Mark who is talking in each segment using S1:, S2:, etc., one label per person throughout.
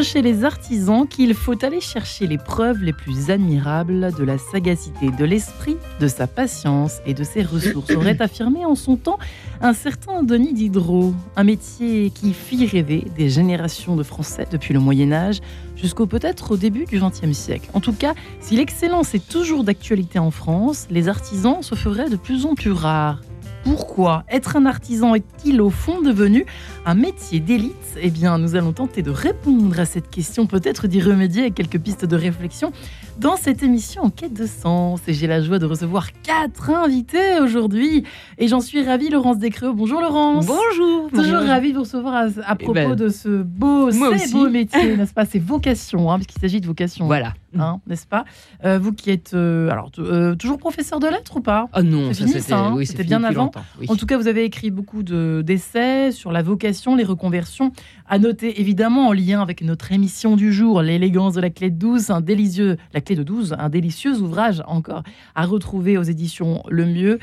S1: chez les artisans qu'il faut aller chercher les preuves les plus admirables de la sagacité de l'esprit, de sa patience et de ses ressources, aurait affirmé en son temps un certain Denis Diderot, un métier qui fit rêver des générations de Français depuis le Moyen Âge jusqu'au peut-être au début du XXe siècle. En tout cas, si l'excellence est toujours d'actualité en France, les artisans se feraient de plus en plus rares. Pourquoi être un artisan est-il au fond devenu un métier d'élite Eh bien, nous allons tenter de répondre à cette question, peut-être d'y remédier avec quelques pistes de réflexion dans cette émission en quête de sens. Et j'ai la joie de recevoir quatre invités aujourd'hui. Et j'en suis ravie, Laurence Descreux. Bonjour Laurence.
S2: Bonjour.
S1: Toujours ravie de vous recevoir à, à propos ben, de ce beau, ces beau métier, n'est-ce pas? C'est vocation, hein, puisqu'il s'agit de vocation.
S2: Voilà.
S1: Hein, n'est-ce pas? Euh, Vous qui êtes euh, alors euh, toujours professeur de lettres ou pas?
S2: Ah non,
S1: c'était
S2: hein?
S1: oui, bien avant?
S2: Oui.
S1: En tout cas, vous avez écrit beaucoup d'essais sur la vocation, les reconversions. À noter évidemment en lien avec notre émission du jour, l'élégance de la clé de 12, un délicieux, la clé de 12, un délicieux ouvrage encore à retrouver aux éditions Le Mieux.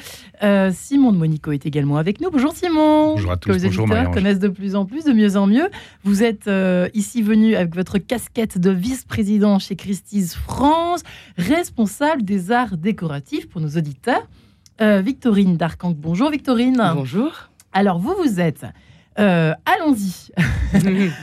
S1: Simon de Monico est également avec nous. Bonjour Simon.
S3: Bonjour à tous.
S1: Que les
S3: Bonjour
S1: éditeurs connaissent de plus en plus, de mieux en mieux. Vous êtes ici venu avec votre casquette de vice-président chez Christie's France, responsable des arts décoratifs pour nos auditeurs. Euh, Victorine Darkank, bonjour Victorine.
S2: Bonjour.
S1: Alors vous, vous êtes, euh, allons-y,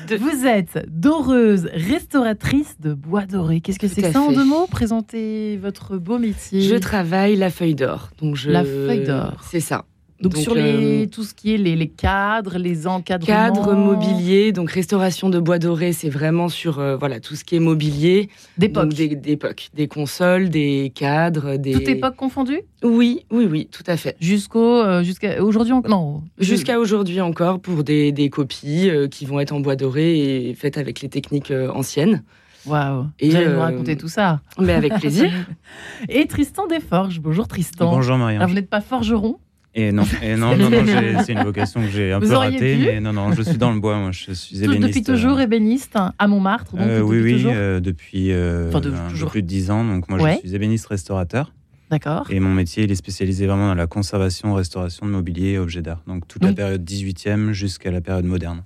S1: vous êtes doreuse, restauratrice de bois doré. Qu'est-ce que c'est que ça en deux mots? Présentez votre beau métier.
S2: Je travaille la feuille d'or. Donc je...
S1: La feuille d'or.
S2: C'est ça.
S1: Donc, donc, sur les, euh, tout ce qui est les, les, cadres, les encadrements.
S2: Cadres, mobilier, donc restauration de bois doré, c'est vraiment sur euh, voilà tout ce qui est mobilier.
S1: D'époque.
S2: D'époque. Des, consoles, des cadres, des.
S1: Toute époque confondue?
S2: Oui, oui, oui, tout à fait.
S1: Jusqu'au euh, jusqu'à aujourd'hui non.
S2: Jusqu'à aujourd'hui encore pour des, des copies euh, qui vont être en bois doré et faites avec les techniques euh, anciennes.
S1: Waouh Et Vous allez nous raconter tout ça.
S2: Mais avec plaisir.
S1: et Tristan Desforges. Bonjour Tristan.
S3: Bonjour Marianne.
S1: Alors, vous n'êtes pas forgeron?
S3: Et non, et non, non, non c'est une vocation que j'ai un
S1: Vous
S3: peu ratée, mais non, non, je suis dans le bois, moi, je suis ébéniste.
S1: Depuis toujours ébéniste à Montmartre, donc
S3: euh, Oui, oui, euh, depuis euh,
S1: enfin, de,
S3: un
S1: toujours.
S3: peu plus de 10 ans, donc moi
S1: Ouais.
S3: je suis ébéniste restaurateur.
S1: D'accord.
S3: Et mon métier, il est spécialisé vraiment dans la conservation, restauration de mobilier et objets d'art. Donc toute la période 18e jusqu'à la période moderne.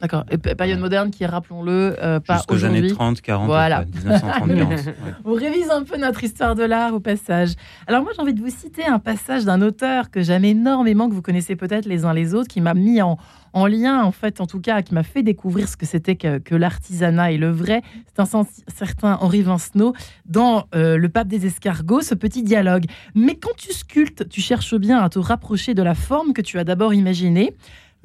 S1: D'accord. Et période moderne qui rappelons-le, euh, pas
S3: Jusqu'aux années
S1: aujourd'hui.
S3: 30, 40,
S1: Voilà.
S3: 1930, 40. ouais.
S1: On révise un peu notre histoire de l'art au passage. Alors moi j'ai envie de vous citer un passage d'un auteur que j'aime énormément, que vous connaissez peut-être les uns les autres, qui m'a mis en, en lien, en fait, en tout cas, qui m'a fait découvrir ce que c'était que, que l'artisanat et le vrai. C'est un certain Henri Vincenot dans euh, Le Pape des Escargots, ce petit dialogue. Mais quand tu sculptes, tu cherches bien à te rapprocher de la forme que tu as d'abord imaginée.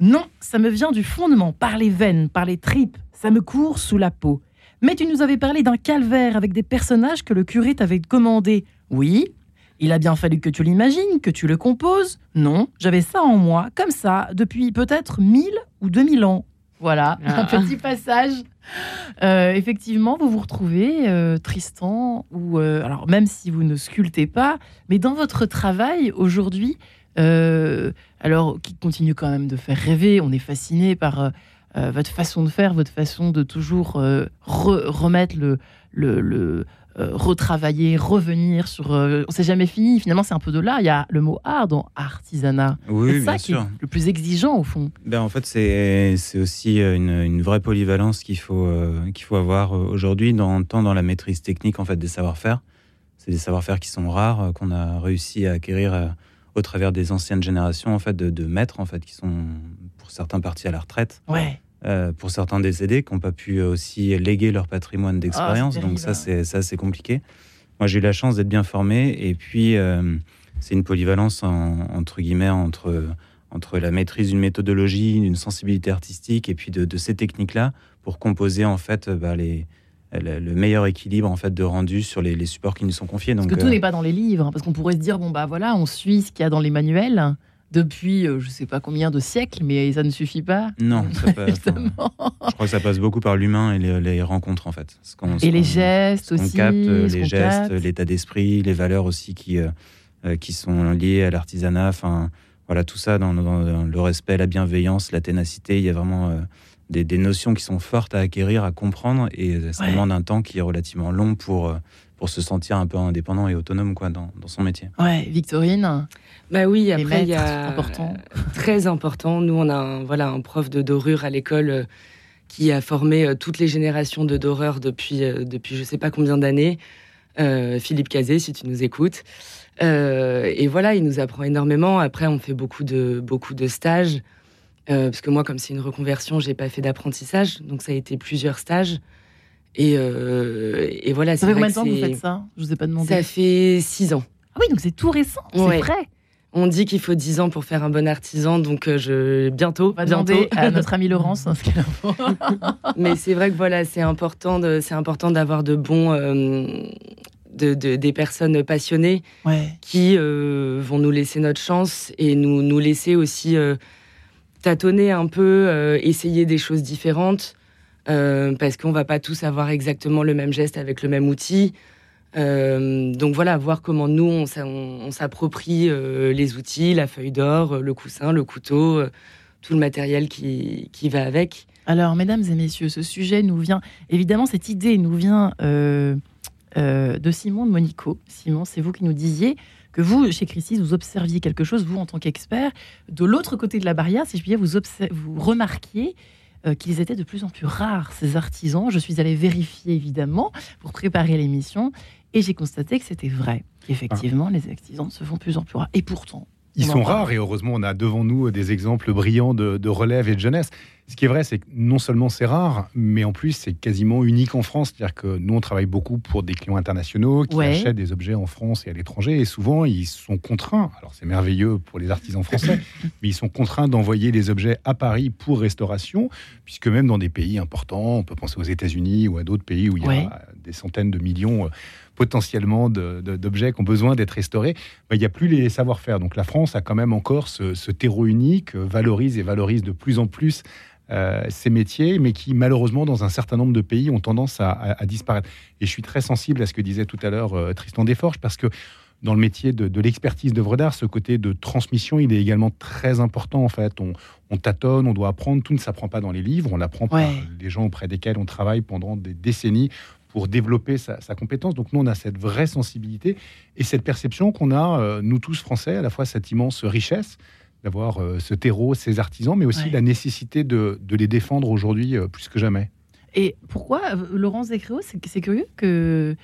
S1: Non, ça me vient du fondement, par les veines, par les tripes, ça me court sous la peau. Mais tu nous avais parlé d'un calvaire avec des personnages que le curé t'avait commandé. Oui. Il a bien fallu que tu l'imagines, que tu le composes. Non, j'avais ça en moi, comme ça, depuis peut-être 1000 ou 2000 ans. Voilà,
S2: Ah.
S1: un petit passage. Euh, effectivement, vous vous retrouvez, euh, Tristan, ou euh, alors même si vous ne sculptez pas, mais dans votre travail aujourd'hui, alors qui continue quand même de faire rêver, on est fasciné par euh, euh, votre façon de faire, votre façon de toujours euh, re- remettre le, le, le, euh, retravailler, revenir sur. on s'est jamais fini. Finalement, c'est un peu de là. Il y a le mot art dans artisanat.
S3: Oui,
S1: c'est ça
S3: bien
S1: qui
S3: sûr.
S1: est le plus exigeant au fond.
S3: Ben, en fait, c'est aussi une, une vraie polyvalence qu'il faut, qu'il faut avoir aujourd'hui, dans, tant dans la maîtrise technique en fait, des savoir-faire. C'est des savoir-faire qui sont rares, qu'on a réussi à acquérir au travers des anciennes générations en fait, de, de maîtres en fait, qui sont pour certains partis à la retraite,
S1: Ouais.
S3: euh, pour certains décédés, qui n'ont pas pu euh, aussi léguer leur patrimoine d'expérience.
S1: c'est
S3: Donc ça, c'est ça, c'est compliqué. Moi, j'ai eu la chance d'être bien formé, et puis euh, c'est une polyvalence en- entre guillemets entre entre la maîtrise d'une méthodologie, d'une sensibilité artistique, et puis de, de ces techniques-là pour composer en fait bah, les, le, le meilleur équilibre en fait de rendu sur les, les supports qui nous sont confiés.
S1: Parce
S3: Donc,
S1: que tout
S3: euh,
S1: n'est pas dans les livres. Parce qu'on pourrait se dire bon bah voilà, on suit ce qu'il y a dans les manuels depuis euh, je sais pas combien de siècles, mais ça ne suffit pas.
S3: non, ça passe- je crois que ça passe beaucoup par l'humain et les, les rencontres en fait. Ce
S1: Et les gestes aussi.
S3: capte, euh,
S1: ce
S3: les gestes,
S1: capte.
S3: l'état d'esprit, les valeurs aussi qui, euh, euh, qui sont liées à l'artisanat. Enfin, voilà, tout ça dans, dans- dans le respect, la bienveillance, la ténacité. Il y a vraiment euh, des, des notions qui sont fortes à acquérir, à comprendre, et ça
S1: Ouais.
S3: demande un temps qui est relativement long pour, euh, pour se sentir un peu indépendant et autonome quoi, dans, dans son métier.
S1: Ouais, Victorine.
S2: Bah oui, après il y a
S1: important.
S2: très important. Nous on a un, voilà un prof de dorure à l'école euh, qui a formé toutes les générations de doreurs depuis, depuis je sais pas combien d'années. Philippe Cazé, si tu nous écoutes. Et voilà, il nous apprend énormément. Après, on fait beaucoup de, beaucoup de stages. parce que moi, comme c'est une reconversion, j'ai pas fait d'apprentissage. Donc, ça a été plusieurs stages. Et, et voilà.
S1: Ça fait combien de temps que vous faites ça? Je vous ai pas demandé.
S2: Ça fait six ans.
S1: Ah oui, donc c'est tout récent, c'est vrai.
S2: On dit qu'il faut 10 ans pour faire un bon artisan, donc euh, je bientôt.
S1: On va
S2: bientôt.
S1: demander à notre ami Laurence. Hein,
S2: Mais c'est vrai que voilà, c'est important, de, c'est important d'avoir de bons, euh, de, des personnes passionnées qui euh, vont nous laisser notre chance et nous, nous laisser aussi tâtonner un peu, essayer des choses différentes, parce qu'on va pas tous avoir exactement le même geste avec le même outil. Euh, donc voilà, voir comment nous, on, s'approprie euh, les outils, la feuille d'or, le coussin, le couteau, euh, tout le matériel qui, va avec.
S1: Alors, mesdames et messieurs, ce sujet nous vient, évidemment, cette idée nous vient de Simon de Monico. Simon, c'est vous qui nous disiez que vous, chez Christie, vous observiez quelque chose, vous, en tant qu'expert, de l'autre côté de la barrière, si je puis dire, vous, vous remarquiez qu'ils étaient de plus en plus rares, ces artisans. Je suis allée vérifier, évidemment, pour préparer l'émission. Et j'ai constaté que c'était vrai. Effectivement, les accidents se font plus en plus rares. Et pourtant,
S4: ils sont rares et heureusement, on a devant nous des exemples brillants de, relève et de jeunesse. Ce qui est vrai, c'est que non seulement c'est rare, mais en plus, c'est quasiment unique en France. C'est-à-dire que nous, on travaille beaucoup pour des clients internationaux qui achètent des objets en France et à l'étranger. Et souvent, ils sont contraints, alors c'est merveilleux pour les artisans français, mais ils sont contraints d'envoyer les objets à Paris pour restauration, puisque même dans des pays importants, on peut penser aux États-Unis ou à d'autres pays où il y a des centaines de millions potentiellement d'objets qui ont besoin d'être restaurés, il n'y a plus les savoir-faire. Donc la France a quand même encore ce, terreau unique, euh, valorise et valorise de plus en plus euh, ces métiers, mais qui malheureusement dans un certain nombre de pays ont tendance à, disparaître. Et je suis très sensible à ce que disait tout à l'heure euh, Tristan Desforges, parce que dans le métier de, l'expertise d'œuvre d'art, ce côté de transmission, il est également très important en fait. On, on tâtonne, on doit apprendre, tout ne s'apprend pas dans les livres, on apprend par les gens auprès desquels on travaille pendant des décennies pour développer sa, compétence. Donc nous, on a cette vraie sensibilité et cette perception qu'on a, euh, nous tous Français, à la fois cette immense richesse d'avoir euh, ce terreau, ces artisans, mais aussi la nécessité de, les défendre aujourd'hui euh, plus que jamais.
S1: Et pourquoi, Laurence Descréaux, c'est curieux que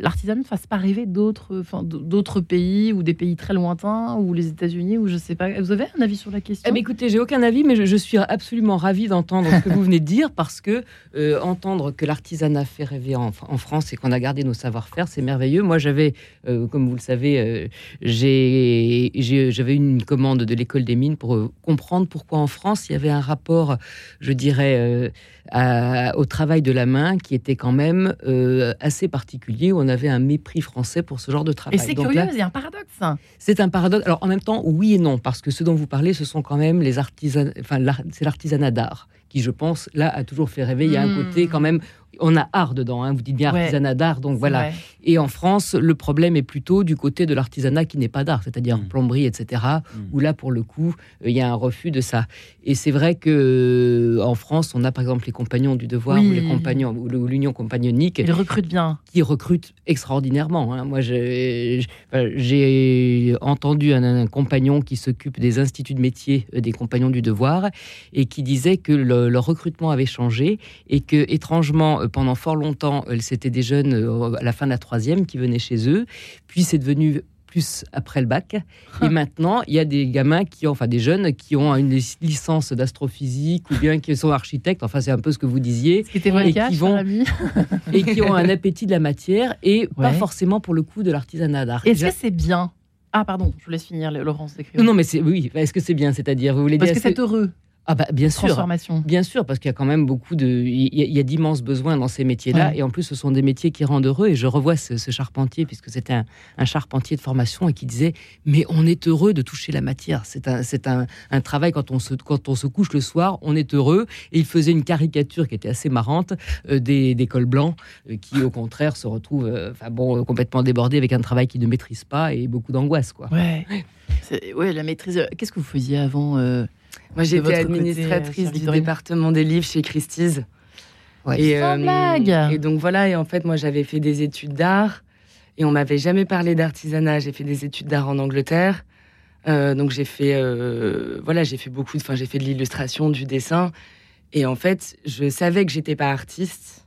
S1: l'artisanat ne fasse pas rêver d'autres, enfin, d'autres pays ou des pays très lointains ou les États-Unis ou je sais pas. Vous avez un avis sur la question?
S5: Eh ben, Écoutez, j'ai aucun avis, mais je, suis absolument ravie d'entendre ce que vous venez de dire parce que euh, entendre que l'artisanat fait rêver en, France et qu'on a gardé nos savoir-faire, c'est merveilleux. Moi, j'avais, euh, comme vous le savez, euh, j'ai, j'avais une commande de l'école des mines pour comprendre pourquoi en France il y avait un rapport, je dirais au travail de la main qui était quand même euh, assez particulier, où on avait un mépris français pour ce genre de travail.
S1: Et c'est curieux, il y a un paradoxe.
S5: C'est un paradoxe. Alors en même temps, oui et non, parce que ce dont vous parlez, ce sont quand même les artisans, enfin c'est l'artisanat d'art qui, je pense, là a toujours fait rêver. Il y a un hmm. côté quand même on a art dedans, hein, vous dites bien artisanat d'art, donc voilà. Et en France, le problème est plutôt du côté de l'artisanat qui n'est pas d'art, c'est-à-dire mm. plomberie, etc., mm. où là, pour le coup, euh, il y a un refus de ça. Et c'est vrai que euh, en France, on a par exemple les compagnons du devoir ou les compagnons ou l'union compagnonique.
S1: Ils recrutent bien.
S5: Qui recrutent extraordinairement. Hein. Moi, j'ai entendu un, compagnon qui s'occupe des instituts de métier euh, des compagnons du devoir et qui disait que le, leur recrutement avait changé et que étrangement euh, pendant fort longtemps, euh, c'était des jeunes euh, à la fin de la troisième qui venaient chez eux. Puis c'est devenu plus après le bac. Et maintenant, il y a des gamins qui ont, enfin des jeunes qui ont une licence d'astrophysique ou bien qui sont architectes. Enfin, c'est un peu ce que vous disiez.
S1: Ce qui et qui vont
S5: et qui ont un appétit de la matière et pas forcément pour le coup de l'artisanat d'art.
S1: Est-ce que c'est bien? Ah pardon, je vous laisse finir, Laurence.
S5: Non, non, mais c'est oui. Est-ce que c'est bien? C'est-à-dire, vous voulez
S1: Parce
S5: dire
S1: que c'est heureux.
S5: Ah bah bien sûr, bien sûr, parce qu'il y a quand même beaucoup de, il y a, d'immenses besoins dans ces métiers-là, et en plus ce sont des métiers qui rendent heureux. Et je revois ce, charpentier, puisque c'était un, charpentier de formation, et qui disait, mais on est heureux de toucher la matière. C'est un, c'est un, travail quand on se, quand on se couche le soir, on est heureux. Et il faisait une caricature qui était assez marrante euh, des, des cols blancs, euh, qui au contraire se retrouvent, euh, enfin bon, complètement débordés avec un travail qu'ils ne maîtrisent pas et beaucoup d'angoisse, quoi.
S1: Ouais. ouais, la maîtrise. Qu'est-ce que vous faisiez avant
S2: moi, j'étais administratrice du département des livres chez Christie's.
S1: et, Sans euh, blague.
S2: et donc voilà, et en fait, moi, j'avais fait des études d'art et on m'avait jamais parlé d'artisanat. J'ai fait des études d'art en Angleterre. Euh, donc j'ai fait, euh, voilà, j'ai fait beaucoup, enfin j'ai fait de l'illustration, du dessin. Et en fait, je savais que j'étais pas artiste,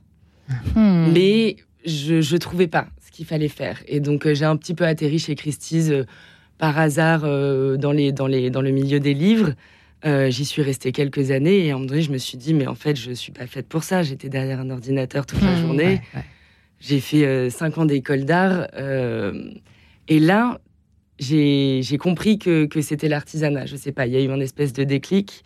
S2: hmm. mais je, je trouvais pas ce qu'il fallait faire. Et donc, euh, j'ai un petit peu atterri chez Christie's euh, par hasard euh, dans, les, dans, les, dans le milieu des livres. J'y suis restée quelques années et à un moment donné, je me suis dit, mais en fait, je suis pas faite pour ça. J'étais derrière un ordinateur toute la hmm. journée. J'ai fait cinq ans d'école d'art. et là, j'ai compris que, que c'était l'artisanat. Je sais pas, il y a eu une espèce de déclic.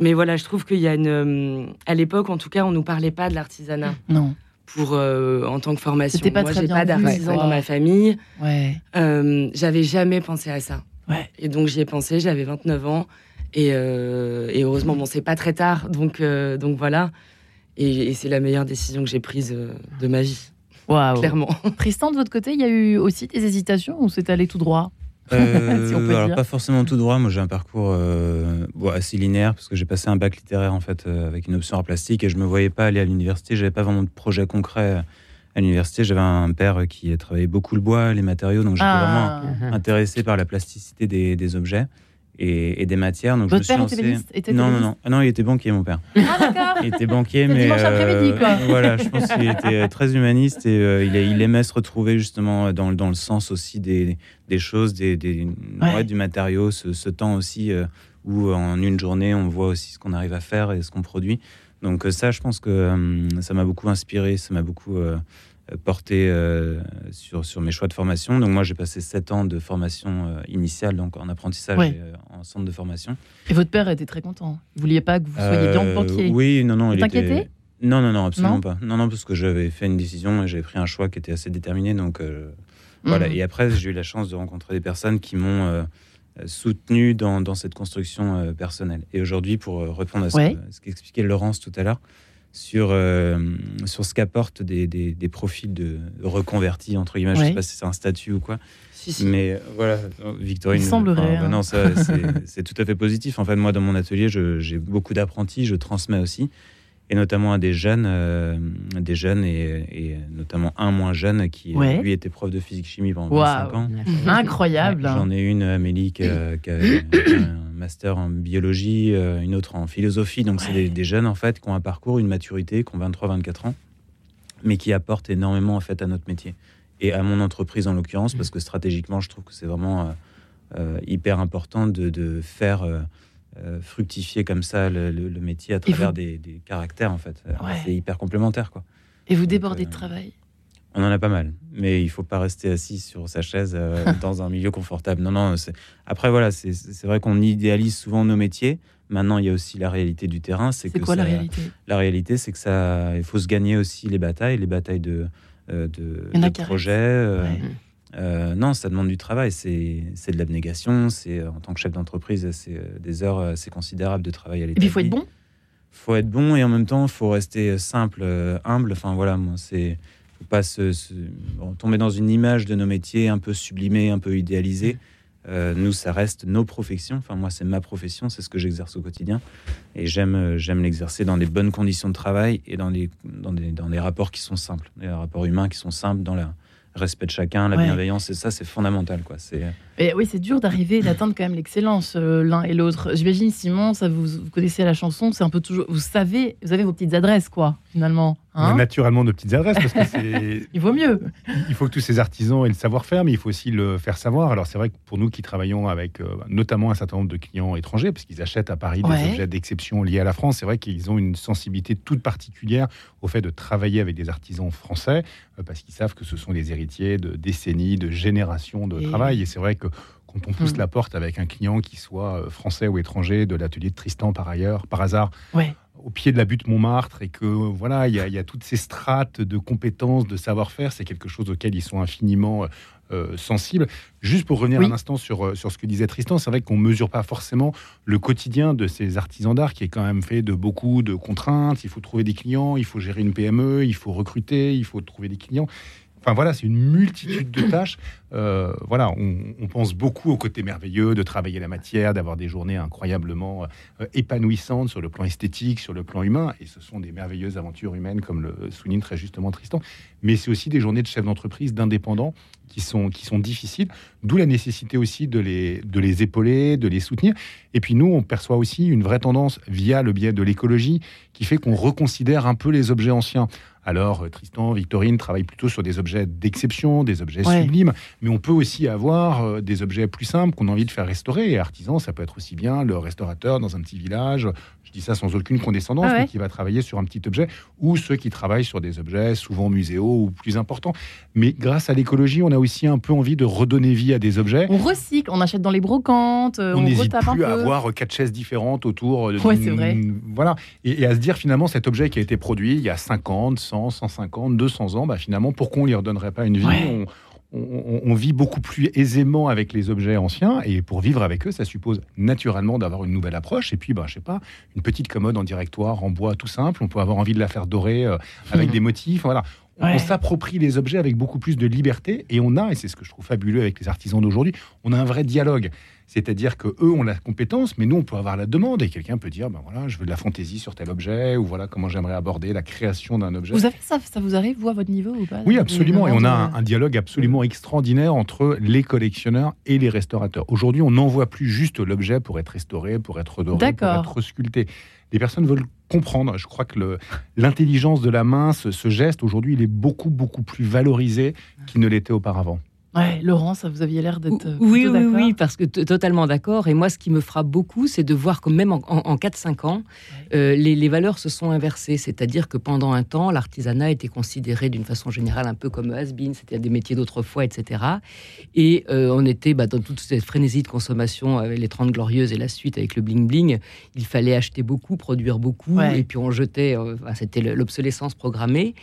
S2: Mais voilà, je trouve qu'il y a une. Euh, à l'époque, en tout cas, on nous parlait pas de l'artisanat.
S1: Non.
S2: Pour euh, en tant que formation. Pas Moi, j'ai pas d'artisan dans ma famille.
S1: Ouais.
S2: Euh, j'avais jamais pensé à ça.
S1: Ouais.
S2: Et donc j'y ai pensé. J'avais 29 ans. Et, et heureusement, bon, c'est pas très tard. Donc, donc voilà. Et, et c'est la meilleure décision que j'ai prise de ma vie.
S1: Wow.
S2: Clairement.
S1: Tristan, de votre côté, il y a eu aussi des hésitations ou c'est allé tout droit?
S3: Euh, pas forcément tout droit. Moi, j'ai un parcours euh, assez linéaire parce que j'ai passé un bac littéraire en fait euh, avec une option en plastique et je me voyais pas aller à l'université. J'avais pas vraiment de projet concret à l'université. J'avais un père qui travaillait beaucoup le bois, les matériaux, donc j'étais ah. vraiment intéressé par la plasticité des objets et, des matières. Donc
S1: Votre
S3: je me
S1: père
S3: suis
S1: lancé... était,
S3: non, non, non, ah non, il était banquier, mon père.
S1: Ah d'accord.
S3: Il était banquier, mais euh,
S1: quoi.
S3: voilà, je pense qu'il était très humaniste et euh, il, il, aimait se retrouver justement dans, dans le sens aussi des, des choses, des, des ouais. du matériau, ce, ce temps aussi euh, où en une journée on voit aussi ce qu'on arrive à faire et ce qu'on produit. Donc ça, je pense que ça m'a beaucoup inspiré, ça m'a beaucoup porté euh, sur, sur mes choix de formation. Donc moi, j'ai passé sept ans de formation euh, initiale, donc en apprentissage et, euh, en centre de formation.
S1: Et votre père était très content. Vous vouliez pas que vous soyez bien banquier?
S3: Oui, non, non.
S1: Vous était...
S3: Non, non, non, absolument pas. Non, non, parce que j'avais fait une décision et j'avais pris un choix qui était assez déterminé. Donc voilà. Mhm. Et après, j'ai eu la chance de rencontrer des personnes qui m'ont soutenu dans, dans, cette construction personnelle. Et aujourd'hui, pour répondre à ce, ce qu'expliquait Laurence tout à l'heure, sur, euh, sur ce qu'apportent des, des, profils de reconvertis, entre guillemets. Je ne sais pas si c'est un statut ou quoi. Mais euh, voilà, Victorine.
S1: Il semblerait. Hein.
S3: non, c'est tout à fait positif. En fait, moi, dans mon atelier, j'ai beaucoup d'apprentis, je transmets aussi. Et notamment à des jeunes, euh, des jeunes et, notamment un moins jeune qui, lui, était prof de physique-chimie pendant 25 ans.
S1: Incroyable.
S3: J'en ai une, Amélie, qui, qui a master en biologie, euh, une autre en philosophie. Donc, c'est des, jeunes, en fait, qui ont un parcours, une maturité, qui ont 23-24 ans, mais qui apportent énormément, en fait, à notre métier. Et à mon entreprise, en l'occurrence, parce que stratégiquement, je trouve que c'est vraiment euh, euh, hyper important de, faire fructifier comme ça le, métier à travers des, caractères, en fait. C'est hyper complémentaire, quoi.
S1: Et vous débordez de travail?
S3: On en a pas mal, mais il faut pas rester assis sur sa chaise euh, dans un milieu confortable. Non, non. Après, voilà, c'est vrai qu'on idéalise souvent nos métiers. Maintenant, il y a aussi la réalité du terrain.
S1: C'est quoi la réalité?
S3: La réalité, c'est que ça, il faut se gagner aussi les batailles, les batailles de, euh, de, projets. Euh, non, ça demande du travail. C'est de l'abnégation. C'est en tant que chef d'entreprise, c'est des heures assez considérables de travail à l'état.
S1: Et puis, il faut être bon.
S3: Faut être bon et en même temps, il faut rester simple, humble. Enfin voilà, moi c'est pas se, tomber dans une image de nos métiers un peu sublimée, un peu idéalisée. Euh, nous, ça reste nos professions. Enfin, moi, c'est ma profession, c'est ce que j'exerce au quotidien. Et j'aime, euh, j'aime l'exercer dans des bonnes conditions de travail et dans des, dans des, dans des rapports qui sont simples, des rapports humains qui sont simples dans la, respect de chacun, la bienveillance, et ça, c'est fondamental. Quoi. C'est...
S1: Et oui, c'est dur d'arriver d'atteindre quand même l'excellence euh, l'un et l'autre. J'imagine, Simon, ça vous, vous, connaissez la chanson, c'est un peu toujours. Vous savez, vous avez vos petites adresses, quoi, finalement.
S4: Hein? Naturellement, nos petites adresses, parce que c'est.
S1: il vaut mieux.
S4: Il faut que tous ces artisans aient le savoir-faire, mais il faut aussi le faire savoir. Alors, c'est vrai que pour nous qui travaillons avec euh, notamment un certain nombre de clients étrangers, parce qu'ils achètent à Paris des objets d'exception liés à la France, c'est vrai qu'ils ont une sensibilité toute particulière au fait de travailler avec des artisans français, euh, parce qu'ils savent que ce sont des héritiers de décennies, de générations de travail. Et c'est vrai que quand on pousse hmm. la porte avec un client qui soit euh, français ou étranger, de l'atelier de Tristan par ailleurs, par hasard, au pied de la butte Montmartre, et que voilà, il y, y, a toutes ces strates de compétences, de savoir-faire, c'est quelque chose auquel ils sont infiniment euh, sensibles. Juste pour revenir un instant sur, euh, sur ce que disait Tristan, c'est vrai qu'on ne mesure pas forcément le quotidien de ces artisans d'art qui est quand même fait de beaucoup de contraintes. Il faut trouver des clients, il faut gérer une PME, il faut recruter, il faut trouver des clients. Enfin voilà, c'est une multitude de tâches euh, voilà, on, pense beaucoup au côté merveilleux de travailler la matière, d'avoir des journées incroyablement euh, épanouissantes sur le plan esthétique, sur le plan humain. Et ce sont des merveilleuses aventures humaines, comme le souligne très justement Tristan. Mais c'est aussi des journées de chef d'entreprise, d'indépendants qui sont, qui sont difficiles, d'où la nécessité aussi de les, de les épauler, de les soutenir. Et puis nous, on perçoit aussi une vraie tendance via le biais de l'écologie qui fait qu'on reconsidère un peu les objets anciens. Alors, euh, Tristan, Victorine travaillent plutôt sur des objets d'exception, des objets sublimes, mais on peut aussi avoir euh, des objets plus simples qu'on a envie de faire restaurer. Et artisan, ça peut être aussi bien le restaurateur dans un petit village, je dis ça sans aucune condescendance, ah mais qui va travailler sur un petit objet, ou ceux qui travaillent sur des objets souvent muséaux ou plus importants. Mais grâce à l'écologie, on a aussi un peu envie de redonner vie à des objets.
S1: On recycle, on achète dans les brocantes,
S4: euh, on n'hésite plus à avoir quatre chaises différentes autour.
S1: De, ouais, c'est vrai.
S4: Voilà, et, et, à se dire finalement cet objet qui a été produit il y a 50, 100, 150, 200 ans, bah, finalement, pourquoi on ne lui redonnerait pas une vie? On, vit beaucoup plus aisément avec les objets anciens et pour vivre avec eux, ça suppose naturellement d'avoir une nouvelle approche. Et puis, bah, je sais pas, une petite commode en directoire en bois tout simple. On peut avoir envie de la faire dorer euh, avec des motifs. Voilà. On s'approprie les objets avec beaucoup plus de liberté et on a, et c'est ce que je trouve fabuleux avec les artisans d'aujourd'hui, on a un vrai dialogue. C'est-à-dire que eux ont la compétence, mais nous on peut avoir la demande et quelqu'un peut dire ben voilà, je veux de la fantaisie sur tel objet ou voilà comment j'aimerais aborder la création d'un objet.
S1: Vous avez ça, ça vous arrive vous à votre niveau ou pas
S4: Oui, absolument. Et on a un, dialogue absolument extraordinaire entre les collectionneurs et les restaurateurs. Aujourd'hui, on n'envoie plus juste l'objet pour être restauré, pour être doré, pour être sculpté. Les personnes veulent comprendre. Je crois que l'intelligence de la main, ce geste aujourd'hui, il est beaucoup beaucoup plus valorisé qu'il ne l'était auparavant.
S1: Ouais, Laurence, vous aviez l'air d'être. Euh,
S5: oui, oui, oui, parce que totalement d'accord. Et moi, ce qui me frappe beaucoup, c'est de voir que même en, 4-5 ans, euh, les, valeurs se sont inversées. C'est-à-dire que pendant un temps, l'artisanat était considéré d'une façon générale un peu comme has-been, c'était des métiers d'autrefois, etc. Et euh, on était bah, dans toute cette frénésie de consommation avec les 30 Glorieuses et la suite avec le bling-bling. Il fallait acheter beaucoup, produire beaucoup, et puis on jetait. c'était l'obsolescence programmée.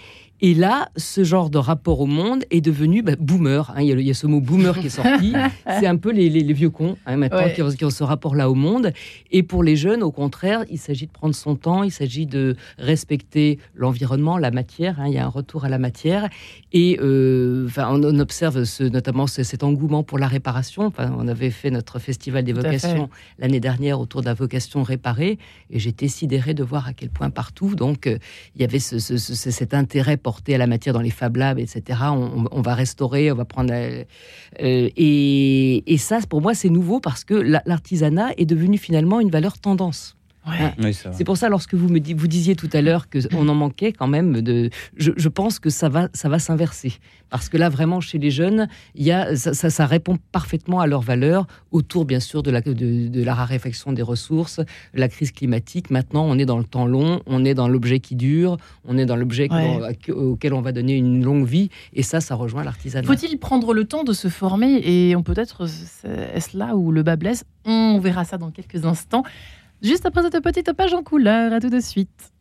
S5: Et là, ce genre de rapport au monde est devenu bah, boomer. Hein. Il, y a, ce mot boomer qui est sorti. C'est un peu les, vieux cons hein, maintenant qui, ont, ce rapport-là au monde. Et pour les jeunes, au contraire, il s'agit de prendre son temps, il s'agit de respecter l'environnement, la matière. Hein. Il y a un retour à la matière. Et euh, on, observe ce, notamment cet engouement pour la réparation. on avait fait notre festival des vocations l'année dernière autour de la vocation réparée. Et j'étais sidéré de voir à quel point partout, donc, euh, il y avait cet intérêt à la matière dans les Fab Labs, etc. On, va restaurer, on va prendre. Euh, euh, et, ça, pour moi, c'est nouveau parce que l'artisanat est devenu finalement une valeur tendance. Hein. c'est pour ça, lorsque vous me vous disiez tout à l'heure qu'on en manquait quand même, de, je, pense que ça va, ça va s'inverser. Parce que là, vraiment, chez les jeunes, il y a, ça, ça, répond parfaitement à leurs valeurs, autour, bien sûr, de la, de, la raréfaction des ressources, la crise climatique. Maintenant, on est dans le temps long, on est dans l'objet qui dure, on est dans l'objet auquel on va donner une longue vie. Et ça, ça rejoint l'artisanat.
S1: Faut-il prendre le temps de se former? Et on peut-être, est-ce là où le bas blesse? On verra ça dans quelques instants. Juste après cette petite page en couleur, à tout de suite.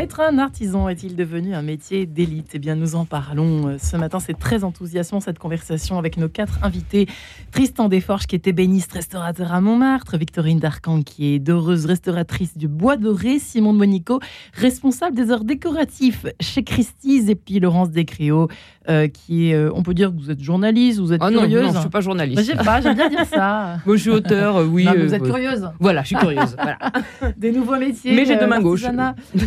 S1: Être un artisan est-il devenu un métier d'élite? Eh bien, nous en parlons euh, ce matin. C'est très enthousiasmant cette conversation avec nos quatre invités. Tristan Desforges, qui est ébéniste restaurateur à Montmartre. Victorine Darcan, qui est doreuse restauratrice du Bois Doré. Simon Monico, responsable des arts décoratifs chez Christie's. Et puis Laurence Descriaux, euh, qui est, euh, on peut dire que vous êtes journaliste, vous êtes
S5: ah non,
S1: curieuse.
S5: Non, je ne suis pas journaliste.
S1: Je sais pas, j'aime bien dire ça.
S5: Moi, je suis auteur, oui.
S1: Non, vous êtes curieuse.
S5: Voilà, je suis curieuse. voilà.
S1: Des nouveaux métiers.
S5: Mais j'ai deux mains gauches.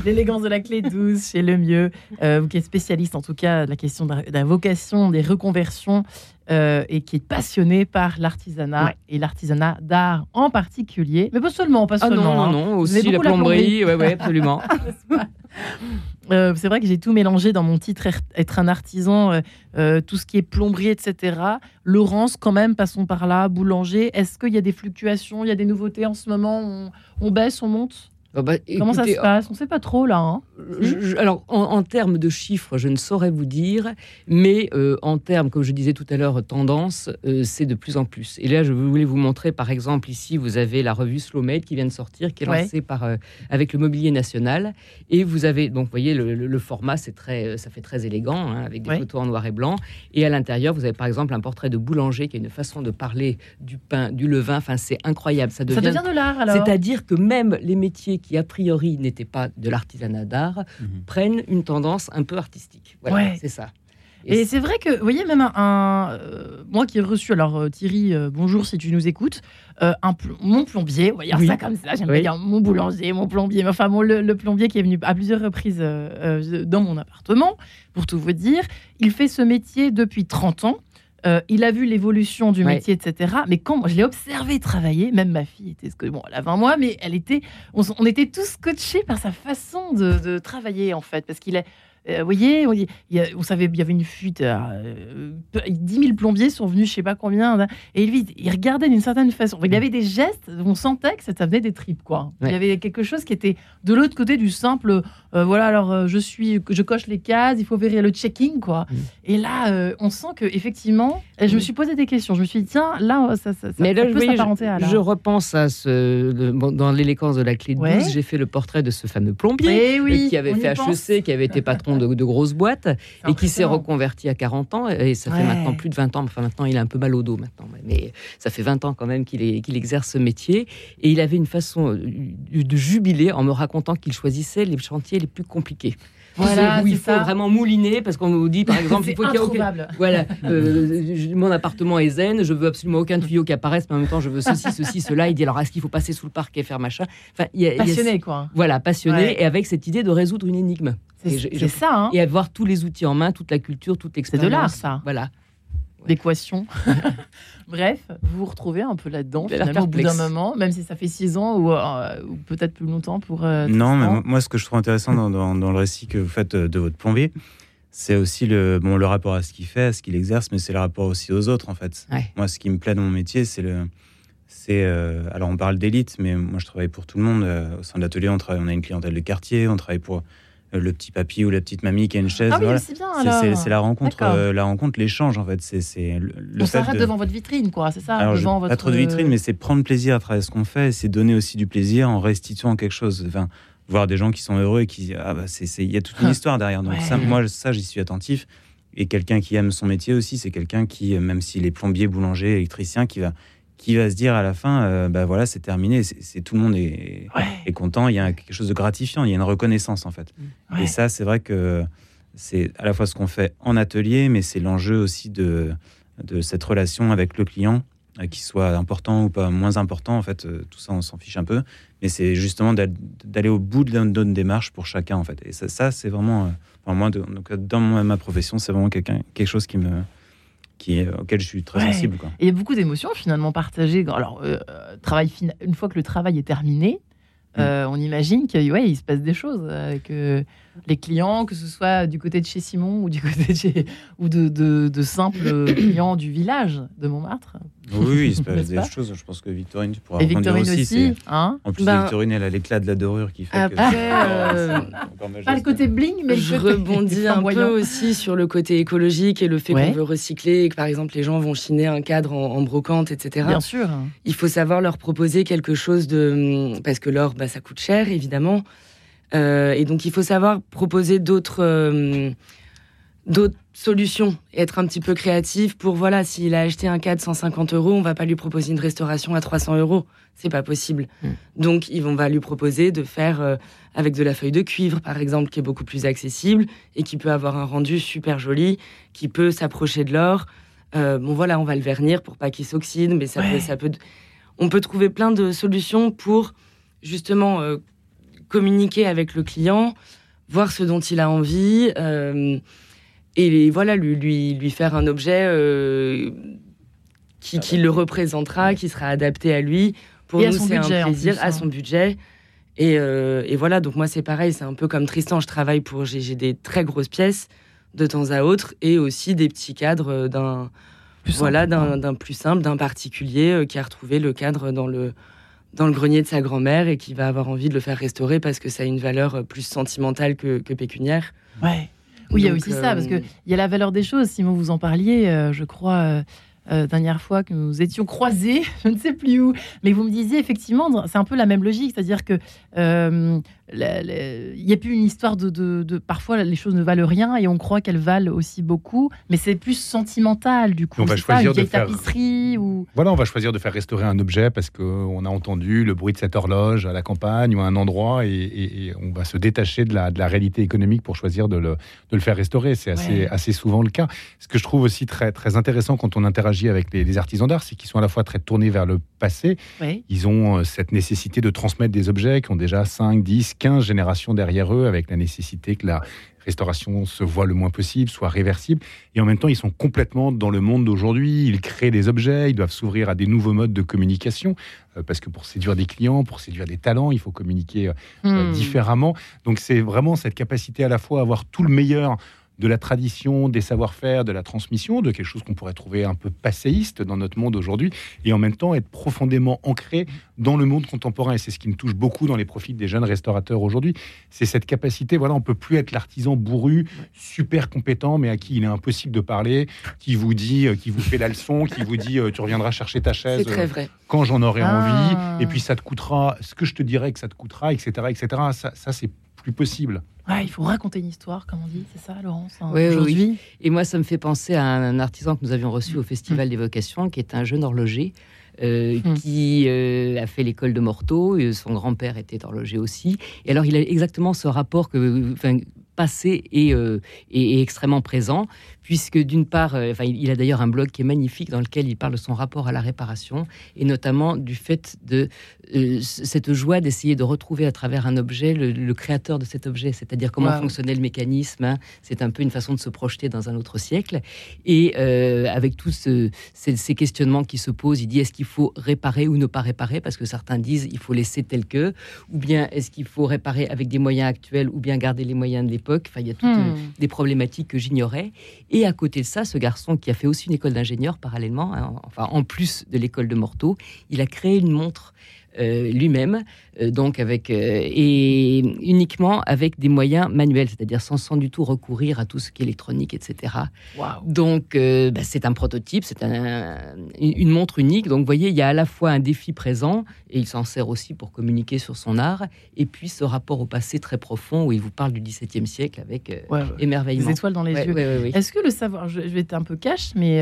S1: L'élégance de la clé douce chez Le Mieux. Euh, vous qui êtes spécialiste, en tout cas, de la question de la vocation, des reconversions. Euh, et qui est passionné par l'artisanat ouais. et l'artisanat d'art en particulier, mais pas seulement, pas seulement.
S5: Ah non, non, non, aussi la plomberie, la plomberie. ouais, ouais, absolument.
S1: euh, c'est vrai que j'ai tout mélangé dans mon titre être un artisan, euh, tout ce qui est plomberie, etc. Laurence, quand même, passons par là, boulanger. Est-ce qu'il y a des fluctuations, il y a des nouveautés en ce moment? On, on baisse, on monte?
S5: Oh bah,
S1: Comment ça se passe? On ne sait pas trop là. Hein
S5: je, je, alors, en, en, termes de chiffres, je ne saurais vous dire, mais euh, en termes, comme je disais tout à l'heure, tendance, euh, c'est de plus en plus. Et là, je voulais vous montrer, par exemple, ici, vous avez la revue Slowmade qui vient de sortir, qui est lancée ouais. par, euh, avec le Mobilier National. Et vous avez, donc, vous voyez, le, le, le format, c'est très, ça fait très élégant, hein, avec des ouais. photos en noir et blanc. Et à l'intérieur, vous avez, par exemple, un portrait de boulanger qui a une façon de parler du pain, du levain. Enfin, c'est incroyable. Ça devient,
S1: ça devient de l'art, alors
S5: C'est-à-dire que même les métiers qui, a priori, n'étaient pas de l'artisanat d'art, mmh. prennent une tendance un peu artistique. Voilà,
S1: ouais.
S5: c'est ça.
S1: Et, et c'est vrai que, vous voyez, même un, un euh, moi qui ai reçu, alors euh, Thierry, euh, bonjour si tu nous écoutes, euh, un pl mon plombier, on va dire oui. ça comme ça, j'aime oui. dire mon boulanger, mon plombier, enfin mon, le, le, plombier qui est venu à plusieurs reprises euh, dans mon appartement, pour tout vous dire, il fait ce métier depuis 30 ans. Euh, il a vu l'évolution du ouais. métier, etc. Mais quand je l'ai observé travailler, même ma fille était, bon, elle a 20 mois, mais elle était, on, on était tous scotchés par sa façon de, de travailler en fait, parce qu'il est euh, vous voyez, on, il y a, on savait, il y avait une fuite. Euh, 10 000 plombiers sont venus, je sais pas combien, hein, et il, il regardait d'une certaine façon. Il y avait des gestes, on sentait que ça venait des tripes, quoi. Ouais. Il y avait quelque chose qui était de l'autre côté du simple. Euh, voilà, alors euh, je suis, je coche les cases, il faut vérifier le checking, quoi. Mmh. Et là, euh, on sent que effectivement, je me suis posé des questions. Je me suis dit, tiens, là, ça, ça,
S5: Mais
S1: ça
S5: là,
S1: peut
S5: s'apparenter
S1: à
S5: là. Je repense à ce, le, dans l'élégance de la clé de ouais. 12, j'ai fait le portrait de ce fameux plombier
S1: oui,
S5: qui avait fait HEC, qui avait été patron de, de grosses boîtes et qui s'est reconverti à 40 ans. Et ça fait maintenant plus de 20 ans. Enfin, maintenant, il a un peu mal au dos maintenant. Mais ça fait 20 ans quand même qu'il qu exerce ce métier. Et il avait une façon de jubiler en me racontant qu'il choisissait les chantiers les plus compliqués.
S1: Voilà,
S5: où il faut
S1: ça.
S5: vraiment mouliner parce qu'on nous dit par exemple il faut qu'il y ait aucun... voilà euh, mon appartement est zen je veux absolument aucun tuyau qui apparaisse mais en même temps je veux ceci ceci cela il dit alors est-ce qu'il faut passer sous le parc et faire machin?
S1: Enfin il y a, passionné
S5: il y a...
S1: quoi
S5: voilà passionné ouais. et avec cette idée de résoudre une énigme
S1: c'est ça hein.
S5: et avoir tous les outils en main toute la culture toute l'expérience
S1: c'est de l'art ça
S5: voilà
S1: d'équation. Bref, vous vous retrouvez un peu là-dedans, finalement, au bout d'un moment, même si ça fait six ans ou, euh, ou peut-être plus longtemps pour. Euh,
S3: non, mais moi, ce que je trouve intéressant dans, dans, dans, le récit que vous faites de votre plombier, c'est aussi le, bon, le rapport à ce qu'il fait, à ce qu'il exerce, mais c'est le rapport aussi aux autres, en fait.
S5: Ouais.
S3: Moi, ce qui me plaît dans mon métier, c'est le. C'est, euh, alors, on parle d'élite, mais moi, je travaille pour tout le monde. Euh, au sein de l'atelier, on, travaille, on a une clientèle de quartier, on travaille pour le petit papy ou la petite mamie qui a une chaise.
S1: Ah oui,
S3: voilà.
S1: c'est
S3: la rencontre, euh, la rencontre, l'échange en fait. C'est le,
S1: le on s'arrête de... devant votre vitrine, quoi. C'est ça.
S3: Alors,
S1: devant
S3: je,
S1: votre...
S3: Pas trop de vitrine, mais c'est prendre plaisir à travers ce qu'on fait, c'est donner aussi du plaisir en restituant quelque chose. Enfin, voir des gens qui sont heureux et qui, ah bah, il y a toute une histoire derrière. Donc
S1: ouais.
S3: ça, moi, ça, j'y suis attentif. Et quelqu'un qui aime son métier aussi, c'est quelqu'un qui, même s'il est plombier, boulanger, électricien, qui va qui va se dire à la fin, euh, bah voilà, c'est terminé, c'est tout le monde est,
S1: ouais.
S3: est, content, il y a quelque chose de gratifiant, il y a une reconnaissance en fait.
S1: Ouais.
S3: Et ça, c'est vrai que c'est à la fois ce qu'on fait en atelier, mais c'est l'enjeu aussi de, de cette relation avec le client, euh, qui soit important ou pas moins important, en fait, euh, tout ça, on s'en fiche un peu, mais c'est justement d'aller au bout de notre démarche pour chacun, en fait. Et ça, ça c'est vraiment, euh, enfin, moi, de, donc, dans ma profession, c'est vraiment quelque chose qui me qui est, auquel je suis très
S1: ouais.
S3: sensible. Quoi.
S1: Et il y a beaucoup d'émotions finalement partagées. Alors, euh, travail une fois que le travail est terminé, mmh. euh, on imagine qu'il ouais, il se passe des choses euh, les clients, que ce soit du côté de chez Simon ou du côté de, chez, ou de, de, de simples clients du village de Montmartre.
S3: Oui, il se passe des choses. Je pense que Victorine, tu pourras
S1: Et Victorine aussi.
S3: aussi
S1: hein
S3: en plus,
S2: ben,
S3: Victorine, elle a l'éclat de la dorure qui fait
S2: après,
S3: que.
S2: Euh,
S1: pas le côté bling, mais
S2: je rebondis un peu aussi sur le côté écologique et le fait
S1: ouais.
S2: qu'on veut recycler, et que par exemple les gens vont chiner un cadre en, en brocante, etc.
S1: Bien sûr.
S2: Il faut savoir leur proposer quelque chose de. Parce que l'or, bah, ça coûte cher, évidemment. Et donc il faut savoir proposer d'autres d'autres solutions et être un petit peu créatif pour voilà s'il a acheté un cadre 150 euros on va pas lui proposer une restauration à 300 euros. C'est pas possible. Mm. donc ils vont va lui proposer de faire euh, avec de la feuille de cuivre par exemple qui est beaucoup plus accessible et qui peut avoir un rendu super joli qui peut s'approcher de l'or. Euh, bon voilà on va le vernir pour pas qu'il s'oxyde mais ça peut ça peut on peut trouver plein de solutions pour justement euh, communiquer avec le client voir ce dont il a envie et voilà, lui, lui, lui faire un objet euh, qui, qui, le représentera, qui sera adapté à lui.
S1: Pour nous, c'est un plaisir
S2: à son budget. Et, euh, et, voilà, donc moi, c'est pareil, c'est un peu comme Tristan. Je travaille pour. J'ai des très grosses pièces de temps à autre et aussi des petits cadres d'un. Voilà, d'un plus simple, d'un particulier euh, qui a retrouvé le cadre dans le, dans le grenier de sa grand-mère et qui va avoir envie de le faire restaurer parce que ça a une valeur plus sentimentale que, que pécuniaire.
S1: Ouais. Oui, il y a aussi ça, parce qu'il euh, y a la valeur des choses. Simon, vous en parliez, euh, je crois, euh, dernière fois que nous étions croisés, je ne sais plus où, mais vous me disiez effectivement, c'est un peu la même logique, c'est-à-dire que il n'y a plus une histoire de, Parfois, les choses ne valent rien et on croit qu'elles valent aussi beaucoup, mais c'est plus sentimental du coup.
S4: On va choisir de
S1: faire... tapisserie ou.
S4: Voilà, on va choisir de faire restaurer un objet parce qu'on a entendu le bruit de cette horloge à la campagne ou à un endroit et, on va se détacher de la, de la, réalité économique pour choisir de le, faire restaurer. C'est assez, assez souvent le cas. Ce que je trouve aussi très, très intéressant quand on interagit avec les, artisans d'art, c'est qu'ils sont à la fois très tournés vers le passé. Ils ont euh, cette nécessité de transmettre des objets qui ont déjà 5, 10, 15 générations derrière eux, avec la nécessité que la restauration se voit le moins possible, soit réversible. Et en même temps, ils sont complètement dans le monde d'aujourd'hui. Ils créent des objets, ils doivent s'ouvrir à des nouveaux modes de communication, euh, parce que pour séduire des clients, pour séduire des talents, il faut communiquer euh, hmm. différemment. Donc c'est vraiment cette capacité à la fois à avoir tout le meilleur de la tradition, des savoir-faire, de la transmission, de quelque chose qu'on pourrait trouver un peu passéiste dans notre monde aujourd'hui, et en même temps être profondément ancré dans le monde contemporain. Et c'est ce qui me touche beaucoup dans les profils des jeunes restaurateurs aujourd'hui. C'est cette capacité, voilà, on peut plus être l'artisan bourru, super compétent, mais à qui il est impossible de parler, qui vous dit, euh, qui vous fait la leçon, qui vous dit, euh, tu reviendras chercher ta chaise
S2: euh,
S4: quand j'en aurai envie, ah. et puis ça te coûtera ce que je te dirai que ça te coûtera, etc., etc. Ça, ça c'est plus possible.
S1: il faut raconter une histoire, comme on dit, c'est ça, Laurence
S5: hein, oui, oui, Et moi, ça me fait penser à un, artisan que nous avions reçu au Festival mmh. des Vocations, qui est un jeune horloger. Euh, mmh. qui euh, a fait l'école de Morteau, et son grand-père était horloger aussi. Et alors, il a exactement ce rapport que, passé euh, et, extrêmement présent, puisque d'une part, euh, enfin, il, a d'ailleurs un blog qui est magnifique dans lequel il parle de son rapport à la réparation et notamment du fait de euh, cette joie d'essayer de retrouver à travers un objet le, créateur de cet objet, c'est-à-dire comment fonctionnait le mécanisme. Hein. C'est un peu une façon de se projeter dans un autre siècle. Et avec tous ces, questionnements qui se posent, il dit est-ce qu'il faut réparer ou ne pas réparer? Parce que certains disent il faut laisser tel que, ou bien est-ce qu'il faut réparer avec des moyens actuels, ou bien garder les moyens de l'époque? Enfin, il y a toutes hmm. des problématiques que j'ignorais. Et à côté de ça, ce garçon qui a fait aussi une école d'ingénieur parallèlement, hein, enfin en plus de l'école de Morteau, il a créé une montre euh, lui-même, euh, donc avec euh, et uniquement avec des moyens manuels, c'est-à-dire sans, sans, du tout recourir à tout ce qui est électronique, etc. Donc bah, c'est un prototype, c'est une montre unique. Donc vous voyez, il y a à la fois un défi présent et il s'en sert aussi pour communiquer sur son art, et puis ce rapport au passé très profond où il vous parle du XVIIe siècle avec émerveillement.
S1: Des étoiles dans les yeux. Est-ce que le savoir, je, vais être un peu cash, mais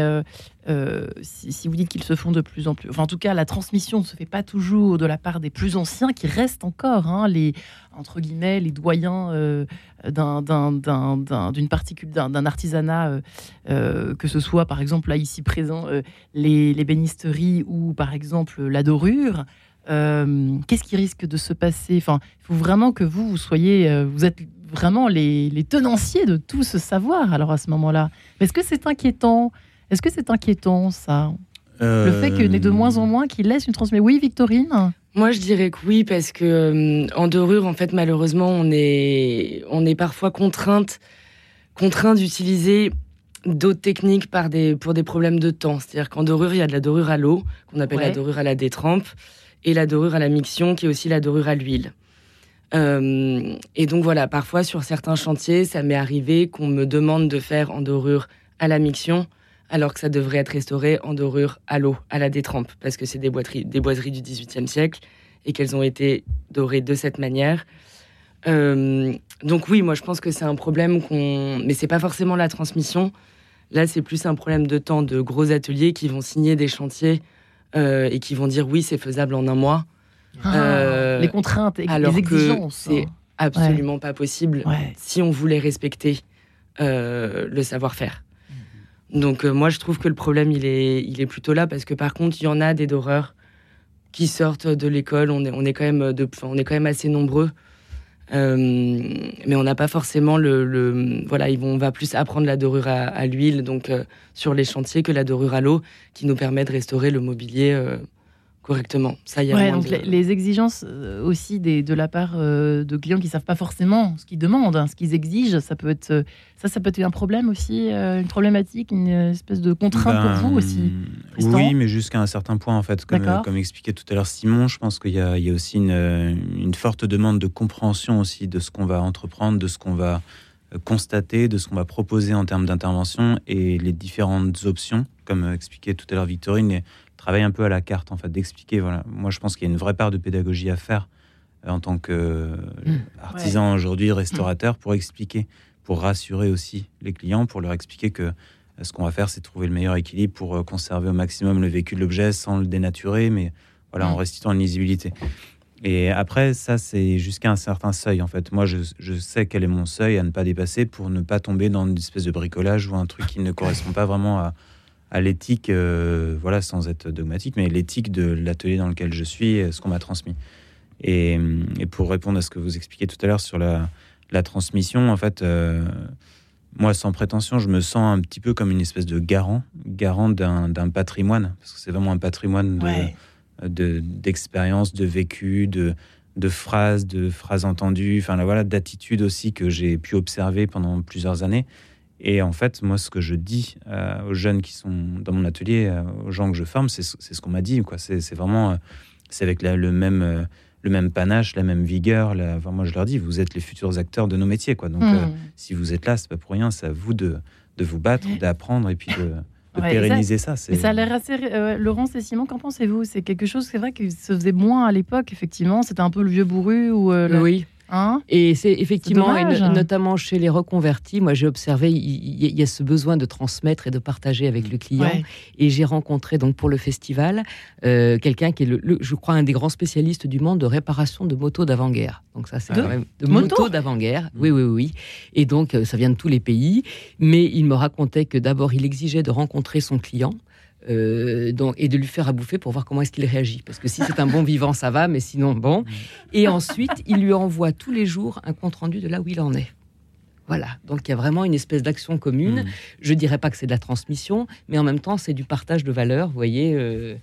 S1: si, si, vous dites qu'ils se font de plus en plus, enfin en tout cas la transmission ne se fait pas toujours de la part des plus anciens qui restent encore hein, les entre guillemets les doyens euh, d'une particule d'un artisanat euh, euh, que ce soit par exemple là ici présent les, bénisteries ou par exemple la dorure. Qu'est-ce qui risque de se passer? Enfin il faut vraiment que vous vous soyez vous êtes vraiment les, les tenanciers de tout ce savoir alors à ce moment-là. Est-ce que c'est inquiétant? Est-ce que c'est inquiétant ça? Le fait qu'il y ait de moins en moins qui laissent une transmission. Oui, Victorine?
S2: Moi, je dirais que oui, parce que euh, en dorure, en fait, malheureusement, on est, on est parfois contrainte, contraint d'utiliser d'autres techniques par des, pour des problèmes de temps. C'est-à-dire qu'en dorure, il y a de la dorure à l'eau, qu'on appelle la dorure à la détrempe, et la dorure à la miction, qui est aussi la dorure à l'huile. Euh, et donc voilà, parfois sur certains chantiers, ça m'est arrivé qu'on me demande de faire en dorure à la miction alors que ça devrait être restauré en dorure à l'eau, à la détrempe, parce que c'est des, boiseries, des boiseries du XVIIIe siècle et qu'elles ont été dorées de cette manière. donc oui, moi je pense que c'est un problème qu'on, mais c'est pas forcément la transmission. Là, c'est plus un problème de temps de gros ateliers qui vont signer des chantiers et qui vont dire oui, c'est faisable en un mois.
S1: Ah, les contraintes, et les exigences.
S2: C'est absolument pas possible si on voulait respecter le savoir-faire. Donc euh, moi, je trouve que le problème, il est, il est plutôt là parce que par contre, il y en a des doreurs qui sortent de l'école. On est, on est quand même de, on est quand même assez nombreux, euh, mais on n'a pas forcément le, voilà, ils vont, on va plus apprendre la dorure à, l'huile, donc euh, sur les chantiers, que la dorure à l'eau, qui nous permet de restaurer le mobilier correctement.
S1: Ça y a donc les, exigences euh, aussi des, de la part euh, de clients qui savent pas forcément ce qu'ils demandent, hein, ce qu'ils exigent, ça peut être euh, ça, ça peut être un problème aussi, une problématique, une espèce de contrainte pour vous aussi.
S3: Ben, oui, mais jusqu'à un certain point en fait, comme, comme expliquait tout à l'heure Simon, je pense qu'il y, y, a aussi une, une, forte demande de compréhension aussi de ce qu'on va entreprendre, de ce qu'on va constater, de ce qu'on va proposer en termes d'intervention et les différentes options, comme expliquait tout à l'heure Victorine travailler un peu à la carte, en fait, d'expliquer. Voilà. Moi, je pense qu'il y a une vraie part de pédagogie à faire euh, en tant qu'artisan mmh. aujourd'hui, restaurateur, pour expliquer, pour rassurer aussi les clients, pour leur expliquer que euh, ce qu'on va faire, c'est trouver le meilleur équilibre pour euh, conserver au maximum le vécu de l'objet sans le dénaturer, mais voilà, en mmh. restituant une lisibilité. Et après, ça, c'est jusqu'à un certain seuil, en fait. Moi, je, je, sais quel est mon seuil à ne pas dépasser pour ne pas tomber dans une espèce de bricolage ou un truc qui ne correspond pas vraiment à, à l'éthique, euh, voilà, sans être dogmatique, mais l'éthique de l'atelier dans lequel je suis, ce qu'on m'a transmis. Et, pour répondre à ce que vous expliquiez tout à l'heure sur la, transmission, en fait, euh, moi, sans prétention, je me sens un petit peu comme une espèce de garant, garant d'un patrimoine, parce que c'est vraiment un patrimoine d'expérience, de, de, vécu, de, de phrases, de phrases entendues, enfin voilà, d'attitudes aussi que j'ai pu observer pendant plusieurs années. Et en fait, moi, ce que je dis euh, aux jeunes qui sont dans mon atelier, euh, aux gens que je forme, c'est ce qu'on m'a dit. C'est vraiment, euh, c'est avec le même, le même panache, la même vigueur. La, moi, je leur dis, vous êtes les futurs acteurs de nos métiers, quoi. Donc, hmm. si vous êtes là, c'est pas pour rien. C'est à vous de, de vous battre, d'apprendre et puis de, pérenniser ça.
S1: ça, ça a l'air assez. Laurence et Simon, qu'en pensez-vous? C'est quelque chose, c'est vrai, qui se faisait moins à l'époque. Effectivement, c'était un peu le vieux bourru ou.
S5: Oui. Hein et c'est effectivement, notamment chez les reconvertis, moi j'ai observé, il y, a ce besoin de transmettre et de partager avec le client. Et j'ai rencontré donc pour le festival euh, quelqu'un qui est, le, je crois, un des grands spécialistes du monde de réparation de motos d'avant-guerre. Donc ça, c'est quand même de motos d'avant-guerre. Oui, oui, oui. Et donc euh, ça vient de tous les pays. Mais il me racontait que d'abord il exigeait de rencontrer son client. Euh, donc, et de lui faire à bouffer pour voir comment est-ce qu'il réagit. Parce que si c'est un bon vivant, ça va, mais sinon, bon. Et ensuite, il lui envoie tous les jours un compte-rendu de là où il en est. Voilà, donc il y a vraiment une espèce d'action commune. Mm. Je dirais pas que c'est de la transmission, mais en même temps c'est du partage de valeurs, vous voyez. Euh,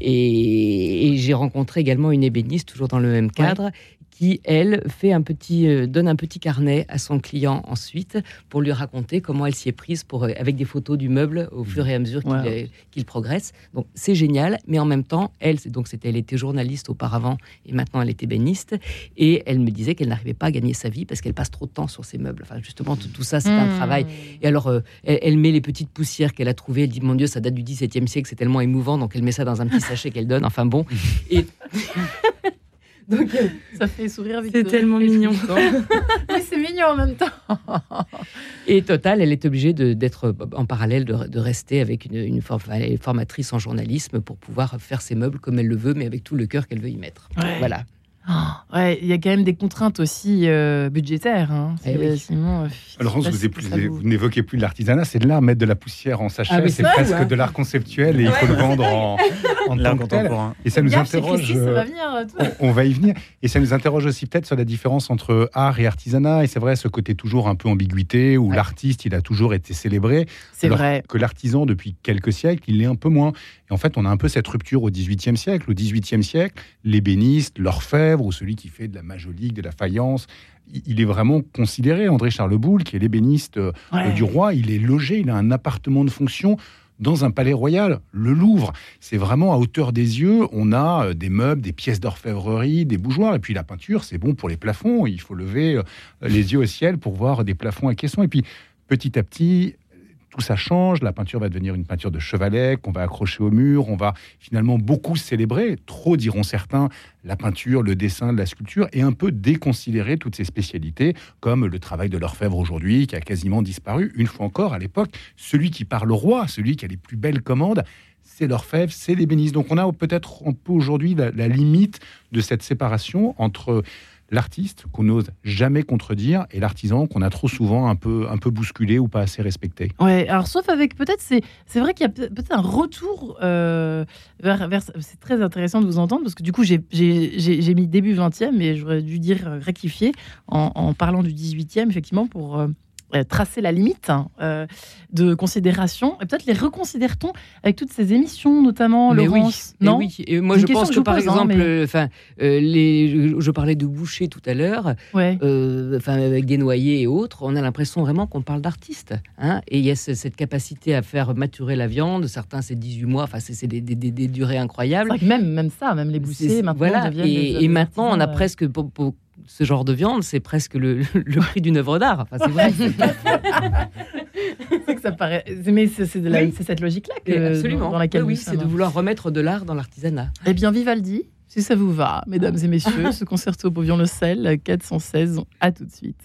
S5: et, j'ai rencontré également une ébéniste, toujours dans le même cadre, qui, elle, fait un petit, euh, donne un petit carnet à son client ensuite pour lui raconter comment elle s'y est prise pour, euh, avec des photos du meuble au fur et à mesure qu'il progresse. Donc c'est génial, mais en même temps, elle, donc c'était, elle était journaliste auparavant et maintenant elle est ébéniste et elle me disait qu'elle n'arrivait pas à gagner sa vie parce qu'elle passe trop de temps sur ses meubles. Enfin, justement, tout, ça, c'est un hmm. travail. Et alors, euh, elle, elle, met les petites poussières qu'elle a trouvées. Elle dit, mon Dieu, ça date du XVIIe siècle, c'est tellement émouvant. Donc elle met ça dans un petit sachet qu'elle donne. Enfin bon. Et
S1: Donc, euh, ça fait sourire
S2: vite. C'est tellement mignon.
S1: oui, c'est mignon en même temps.
S5: et Total, elle est obligée d'être en parallèle, de, rester avec une, une, formatrice en journalisme pour pouvoir faire ses meubles comme elle le veut, mais avec tout le cœur qu'elle veut y mettre. Voilà.
S1: Oh, ouais, il y a quand même des contraintes aussi euh, budgétaires. Hein.
S4: Eh euh, vous, n'évoquez plus l'artisanat, c'est de l'art. Mettre de la poussière en sachet, ah, c'est presque de l'art conceptuel et il faut le vendre en, en tant que tel. Et ça nous interroge. Euh, on, va y venir. Et ça nous interroge aussi peut-être sur la différence entre art et artisanat. Et c'est vrai, ce côté toujours un peu ambiguïté où l'artiste, il a toujours été célébré.
S1: C'est vrai.
S4: Que l'artisan, depuis quelques siècles, il l'est un peu moins. Et en fait, on a un peu cette rupture au XVIIIe siècle. Au XVIIIe siècle, l'ébéniste, l'orfèvre ou celui qui fait de la majolique, de la faïence, il est vraiment considéré. André Charleboul, qui est l'ébéniste euh, du roi, il est logé, il a un appartement de fonction dans un palais royal, le Louvre. C'est vraiment à hauteur des yeux. On a euh, des meubles, des pièces d'orfèvrerie, des bougeoirs. Et puis la peinture, c'est bon pour les plafonds. Il faut lever euh, les yeux au ciel pour voir des plafonds à caisson. Et puis petit à petit, tout ça change. La peinture va devenir une peinture de chevalet qu'on va accrocher au mur. On va finalement beaucoup célébrer, trop diront certains, la peinture, le dessin, la sculpture, et un peu déconsidérer toutes ces spécialités, comme le travail de l'orfèvre aujourd'hui, qui a quasiment disparu. Une fois encore, à l'époque, celui qui parle au roi, celui qui a les plus belles commandes, c'est l'orfèvre, c'est l'ébéniste. Donc on a peut-être un peu aujourd'hui la limite de cette séparation entre l'artiste qu'on n'ose jamais contredire et l'artisan qu'on a trop souvent un peu, un peu bousculé ou pas assez respecté.
S1: Ouais, alors sauf avec peut-être, c'est, vrai qu'il y a peut-être un retour euh, vers, C'est très intéressant de vous entendre parce que du coup, j'ai, mis début 20e, mais j'aurais dû dire rectifier en, parlant du 18e, effectivement, pour. Euh, tracer la limite hein, euh, de considération. Et peut-être les reconsidère-t-on avec toutes ces émissions, notamment
S5: mais
S1: Laurence?
S5: oui, non? oui. Et moi, je pense que, par hein, exemple, enfin, euh, les, je, parlais de Boucher tout à l'heure, enfin, avec Desnoyers et autres, on a l'impression vraiment qu'on parle d'artistes. Hein, et il y a cette capacité à faire maturer la viande. Certains, c'est 18 mois. Enfin, c'est des, des, des, durées incroyables.
S1: même, même ça, même les bouchers, maintenant,
S5: voilà. Et, et maintenant, on a presque ce genre de viande, c'est presque le, prix d'une œuvre d'art. Enfin, c'est vrai.
S1: c'est que ça paraît. Mais c'est cette logique-là que
S5: Absolument.
S1: dans, laquelle
S5: oui, c'est de vouloir remettre de l'art dans l'artisanat.
S1: Eh bien, Vivaldi, si ça vous va, mesdames et messieurs, ce concerto pour violon le sel 416. À tout de suite.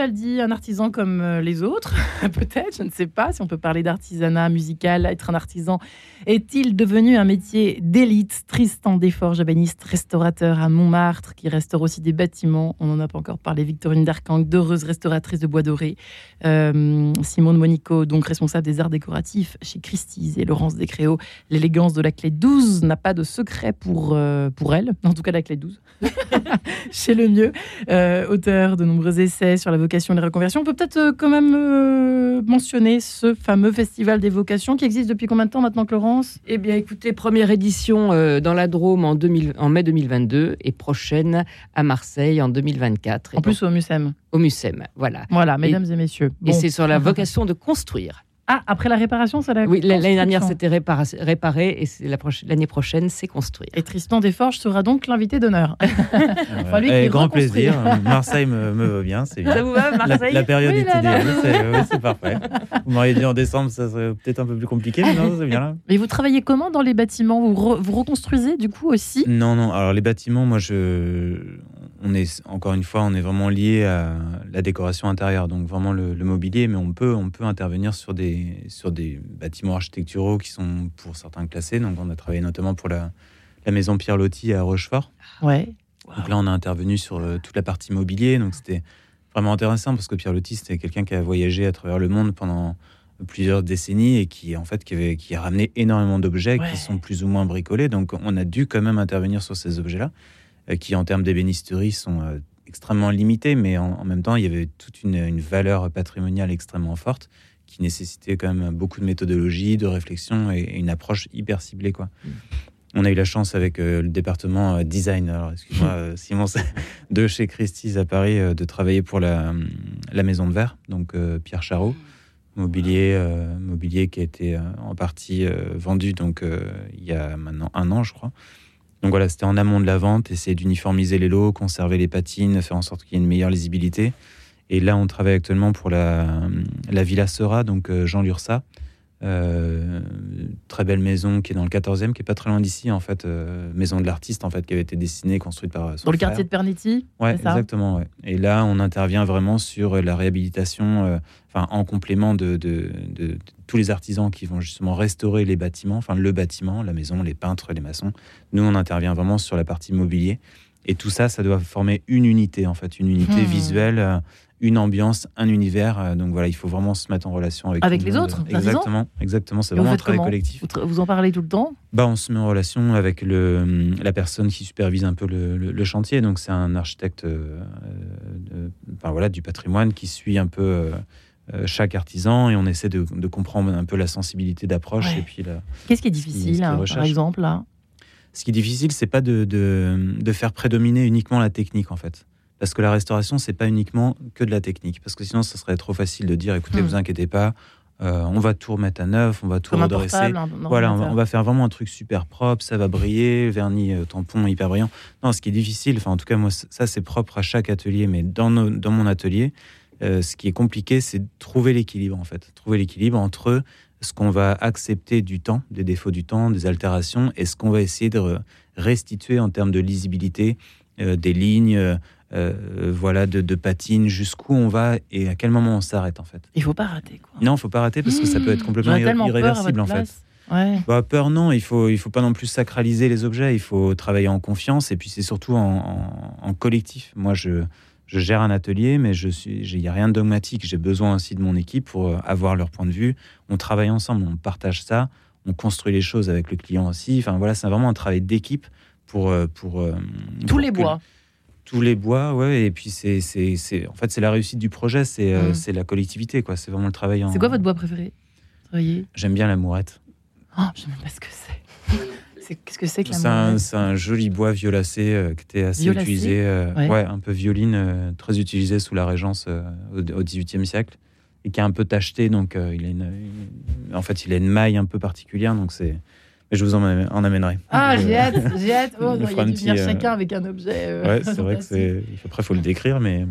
S1: Merci Un artisan comme euh, les autres, peut-être, je ne sais pas si on peut parler d'artisanat musical. Être un artisan est-il devenu un métier d'élite? Tristan Desforges, ébéniste, restaurateur à Montmartre, qui restaure aussi des bâtiments. On n'en a pas encore parlé. Victorine Darkang, d'heureuse restauratrice de bois doré. Euh, Simone Monico, donc responsable des arts décoratifs chez Christie's et Laurence Descréaux. L'élégance de la clé 12 n'a pas de secret pour, euh, pour elle, en tout cas la clé 12, chez le mieux. auteur de nombreux essais sur la vocation et les reconversions. On peut peut-être euh, quand même euh, mentionner ce fameux festival des vocations qui existe depuis combien de temps maintenant, Clorence
S5: Eh bien, écoutez, première édition euh, dans la Drôme en, 2000, en mai 2022 et prochaine à Marseille en 2024.
S1: En plus, au MUSEM.
S5: Au MUSEM, voilà.
S1: Voilà, mesdames et, messieurs.
S5: Et c'est sur la vocation de construire.
S1: Ah, après la réparation, ça la
S5: Oui, l'année dernière, c'était réparé, et l'année prochaine, c'est construit.
S1: Et Tristan Desforges sera donc l'invité d'honneur.
S3: enfin, lui, grand plaisir. Marseille me, me veut bien, c'est bien.
S1: Ça vous va, Marseille
S3: La, période est idéale, c'est parfait. Vous m'auriez dit en décembre, ça serait peut-être un peu plus compliqué, mais non, c'est bien là.
S1: Et vous travaillez comment dans les bâtiments? Vous, vous reconstruisez du coup aussi?
S3: Non, non. Alors les bâtiments, moi, je on est encore une fois, on est vraiment lié à la décoration intérieure, donc vraiment le, mobilier, mais on peut, on peut intervenir sur des, sur des bâtiments architecturaux qui sont pour certains classés. Donc on a travaillé notamment pour la, la maison Pierre Loti à Rochefort.
S1: Ouais.
S3: Donc là, on a intervenu sur euh, toute la partie mobilier. Donc c'était vraiment intéressant parce que Pierre Loti, c'était quelqu'un qui a voyagé à travers le monde pendant plusieurs décennies et qui en fait qui, avait, qui a ramené énormément d'objets qui sont plus ou moins bricolés. Donc on a dû quand même intervenir sur ces objets-là. Euh, qui en termes d'ébénisterie sont euh, extrêmement limités, mais en, même temps, il y avait toute une, valeur patrimoniale extrêmement forte qui nécessitait quand même beaucoup de méthodologie, de réflexion et, une approche hyper ciblée. Quoi. Mm. On a eu la chance avec euh, le département design, alors excuse-moi Simon, de chez Christie's à Paris, de travailler pour la, la, Maison de Verre, donc Pierre Charot, mobilier, mobilier qui a été en partie vendu donc il y a maintenant un an, je crois. Donc voilà, c'était en amont de la vente, essayer d'uniformiser les lots, conserver les patines, faire en sorte qu'il y ait une meilleure lisibilité. Et là, on travaille actuellement pour la, la Villa Sera, donc euh, Jean Lursa, euh, très belle maison qui est dans le 14e, qui est pas très loin d'ici, en fait, euh, maison de l'artiste, en fait, qui avait été dessinée, construite par son
S1: Dans le quartier de Pernetti
S3: Ouais, exactement. Ouais. Et là, on intervient vraiment sur la réhabilitation, enfin, en complément de, de, de, tous les artisans qui vont justement restaurer les bâtiments, enfin, le bâtiment, la maison, les peintres, les maçons. Nous, on intervient vraiment sur la partie mobilier. Et tout ça, ça doit former une unité, en fait, une unité hmm. visuelle une ambiance, un univers. Euh, donc voilà, il faut vraiment se mettre en relation avec,
S1: avec les autres.
S3: Exactement, exactement. C'est vraiment un travail collectif.
S1: Vous, en parlez tout le temps
S3: Bah, on se met en relation avec le, hum, la personne qui supervise un peu le, chantier. Donc c'est un architecte, euh, enfin, voilà, du patrimoine qui suit un peu. Euh, chaque artisan et on essaie de, comprendre un peu la sensibilité d'approche et puis
S1: qu'est-ce qui est difficile hein, par exemple là?
S3: Ce qui est difficile c'est pas de, de, de, faire prédominer uniquement la technique en fait parce que la restauration, c'est pas uniquement que de la technique. Parce que sinon, ça serait trop facile de dire écoutez, hmm. vous inquiétez pas, euh, on va tout remettre à neuf, on va tout redresser. voilà, on va, faire vraiment un truc super propre, ça va briller, vernis, euh, tampon hyper brillant. Non, ce qui est difficile, enfin en tout cas moi ça c'est propre à chaque atelier, mais dans, dans mon atelier, euh, ce qui est compliqué, c'est de trouver l'équilibre en fait, trouver l'équilibre entre ce qu'on va accepter du temps, des défauts du temps, des altérations, et ce qu'on va essayer de restituer en termes de lisibilité, des lignes. Euh, voilà, de, de patine, jusqu'où on va et à quel moment on s'arrête en fait.
S1: Il faut pas rater quoi.
S3: Non, il faut pas rater parce que ça peut être mmh. complètement irréversible en fait. Ouais. Bah, peur non, il faut il faut pas non plus sacraliser les objets, il faut travailler en confiance et puis c'est surtout en, collectif. Moi je je gère un atelier, mais je suis, il n'y a rien de dogmatique. J'ai besoin aussi de mon équipe pour euh, avoir leur point de vue. On travaille ensemble, on partage ça, on construit les choses avec le client aussi. Enfin voilà, c'est vraiment un travail d'équipe pour euh, pour
S1: tous les bois
S3: tous les bois, ouais. Et puis c'est, c'est, en fait, c'est la réussite du projet, c'est, euh, c'est la collectivité, quoi. C'est vraiment le travail.
S1: C'est quoi votre bois préféré?
S3: J'aime bien la mourette.
S1: Oh, je sais même pas ce que c'est. Qu'est-ce que c'est que la
S3: c'est un, c'est un joli bois violacé euh, qui était assez utilisé, euh, ouais. un peu violine, très utilisé sous la Régence au XVIIIe siècle et qui est un peu tacheté, donc il a une, en fait, il a une maille un peu particulière, donc c'est je vous en, amènerai.
S1: Ah, j'ai hâte, j'ai hâte. Oh, il y a venir euh, chacun avec un objet.
S3: Euh, ouais, c'est vrai que c'est. Après, il faut le décrire, mais.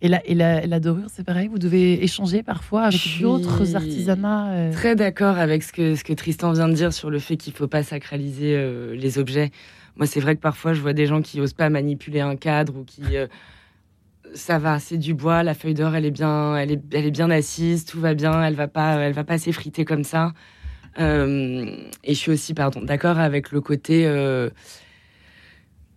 S1: Et la, et la, la dorure, c'est pareil, vous devez échanger parfois avec d'autres artisanats.
S2: Euh. Très d'accord avec ce que, ce que Tristan vient de dire sur le fait qu'il ne faut pas sacraliser les objets. Moi, c'est vrai que parfois, je vois des gens qui n'osent pas manipuler un cadre ou qui. ça va, c'est du bois, la feuille d'or, elle est bien, elle est, elle est bien assise, tout va bien, elle va pas, elle va pas s'effriter comme ça. Euh, et je suis aussi, pardon, d'accord avec le côté euh,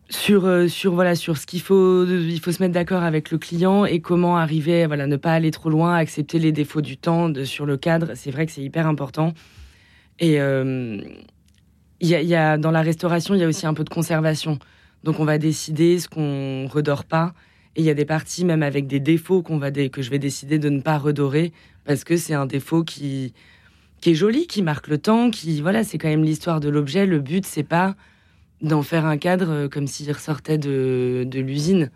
S2: sur euh, sur voilà sur ce qu'il faut il faut se mettre d'accord avec le client et comment arriver voilà ne pas aller trop loin accepter les défauts du temps sur le cadre. C'est vrai que c'est hyper important. Et y, a dans la restauration il y a aussi un peu de conservation. Donc on va décider ce qu'on redore pas. Et il y a des parties même avec des défauts qu'on va que je vais décider de ne pas redorer parce que c'est un défaut qui qui est joli, qui marque le temps, qui voilà, c'est quand même l'histoire de l'objet. Le but, c'est pas d'en faire un cadre euh, comme s'il ressortait de, de l'usine.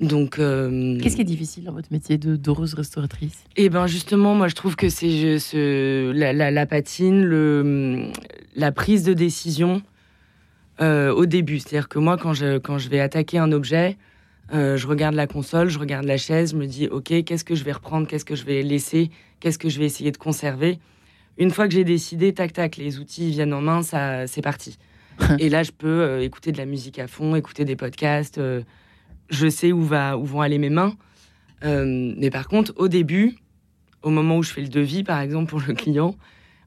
S2: Donc,
S1: qu'est-ce qui est difficile dans votre métier de doreuse restauratrice?
S2: Eh ben justement, moi je trouve que c'est ce, la, la, patine, le, la prise de décision au début. C'est-à-dire que moi, quand je, quand je vais attaquer un objet, euh, je regarde la console, je regarde la chaise, je me dis, OK, qu'est-ce que je vais reprendre, qu'est-ce que je vais laisser, qu'est-ce que je vais essayer de conserver? Une fois que j'ai décidé, tac, tac, les outils viennent en main, ça, c'est parti. et là, je peux euh, écouter de la musique à fond, écouter des podcasts. Euh, je sais où, va, où vont aller mes mains. mais par contre, au début, au moment où je fais le devis, par exemple, pour le client,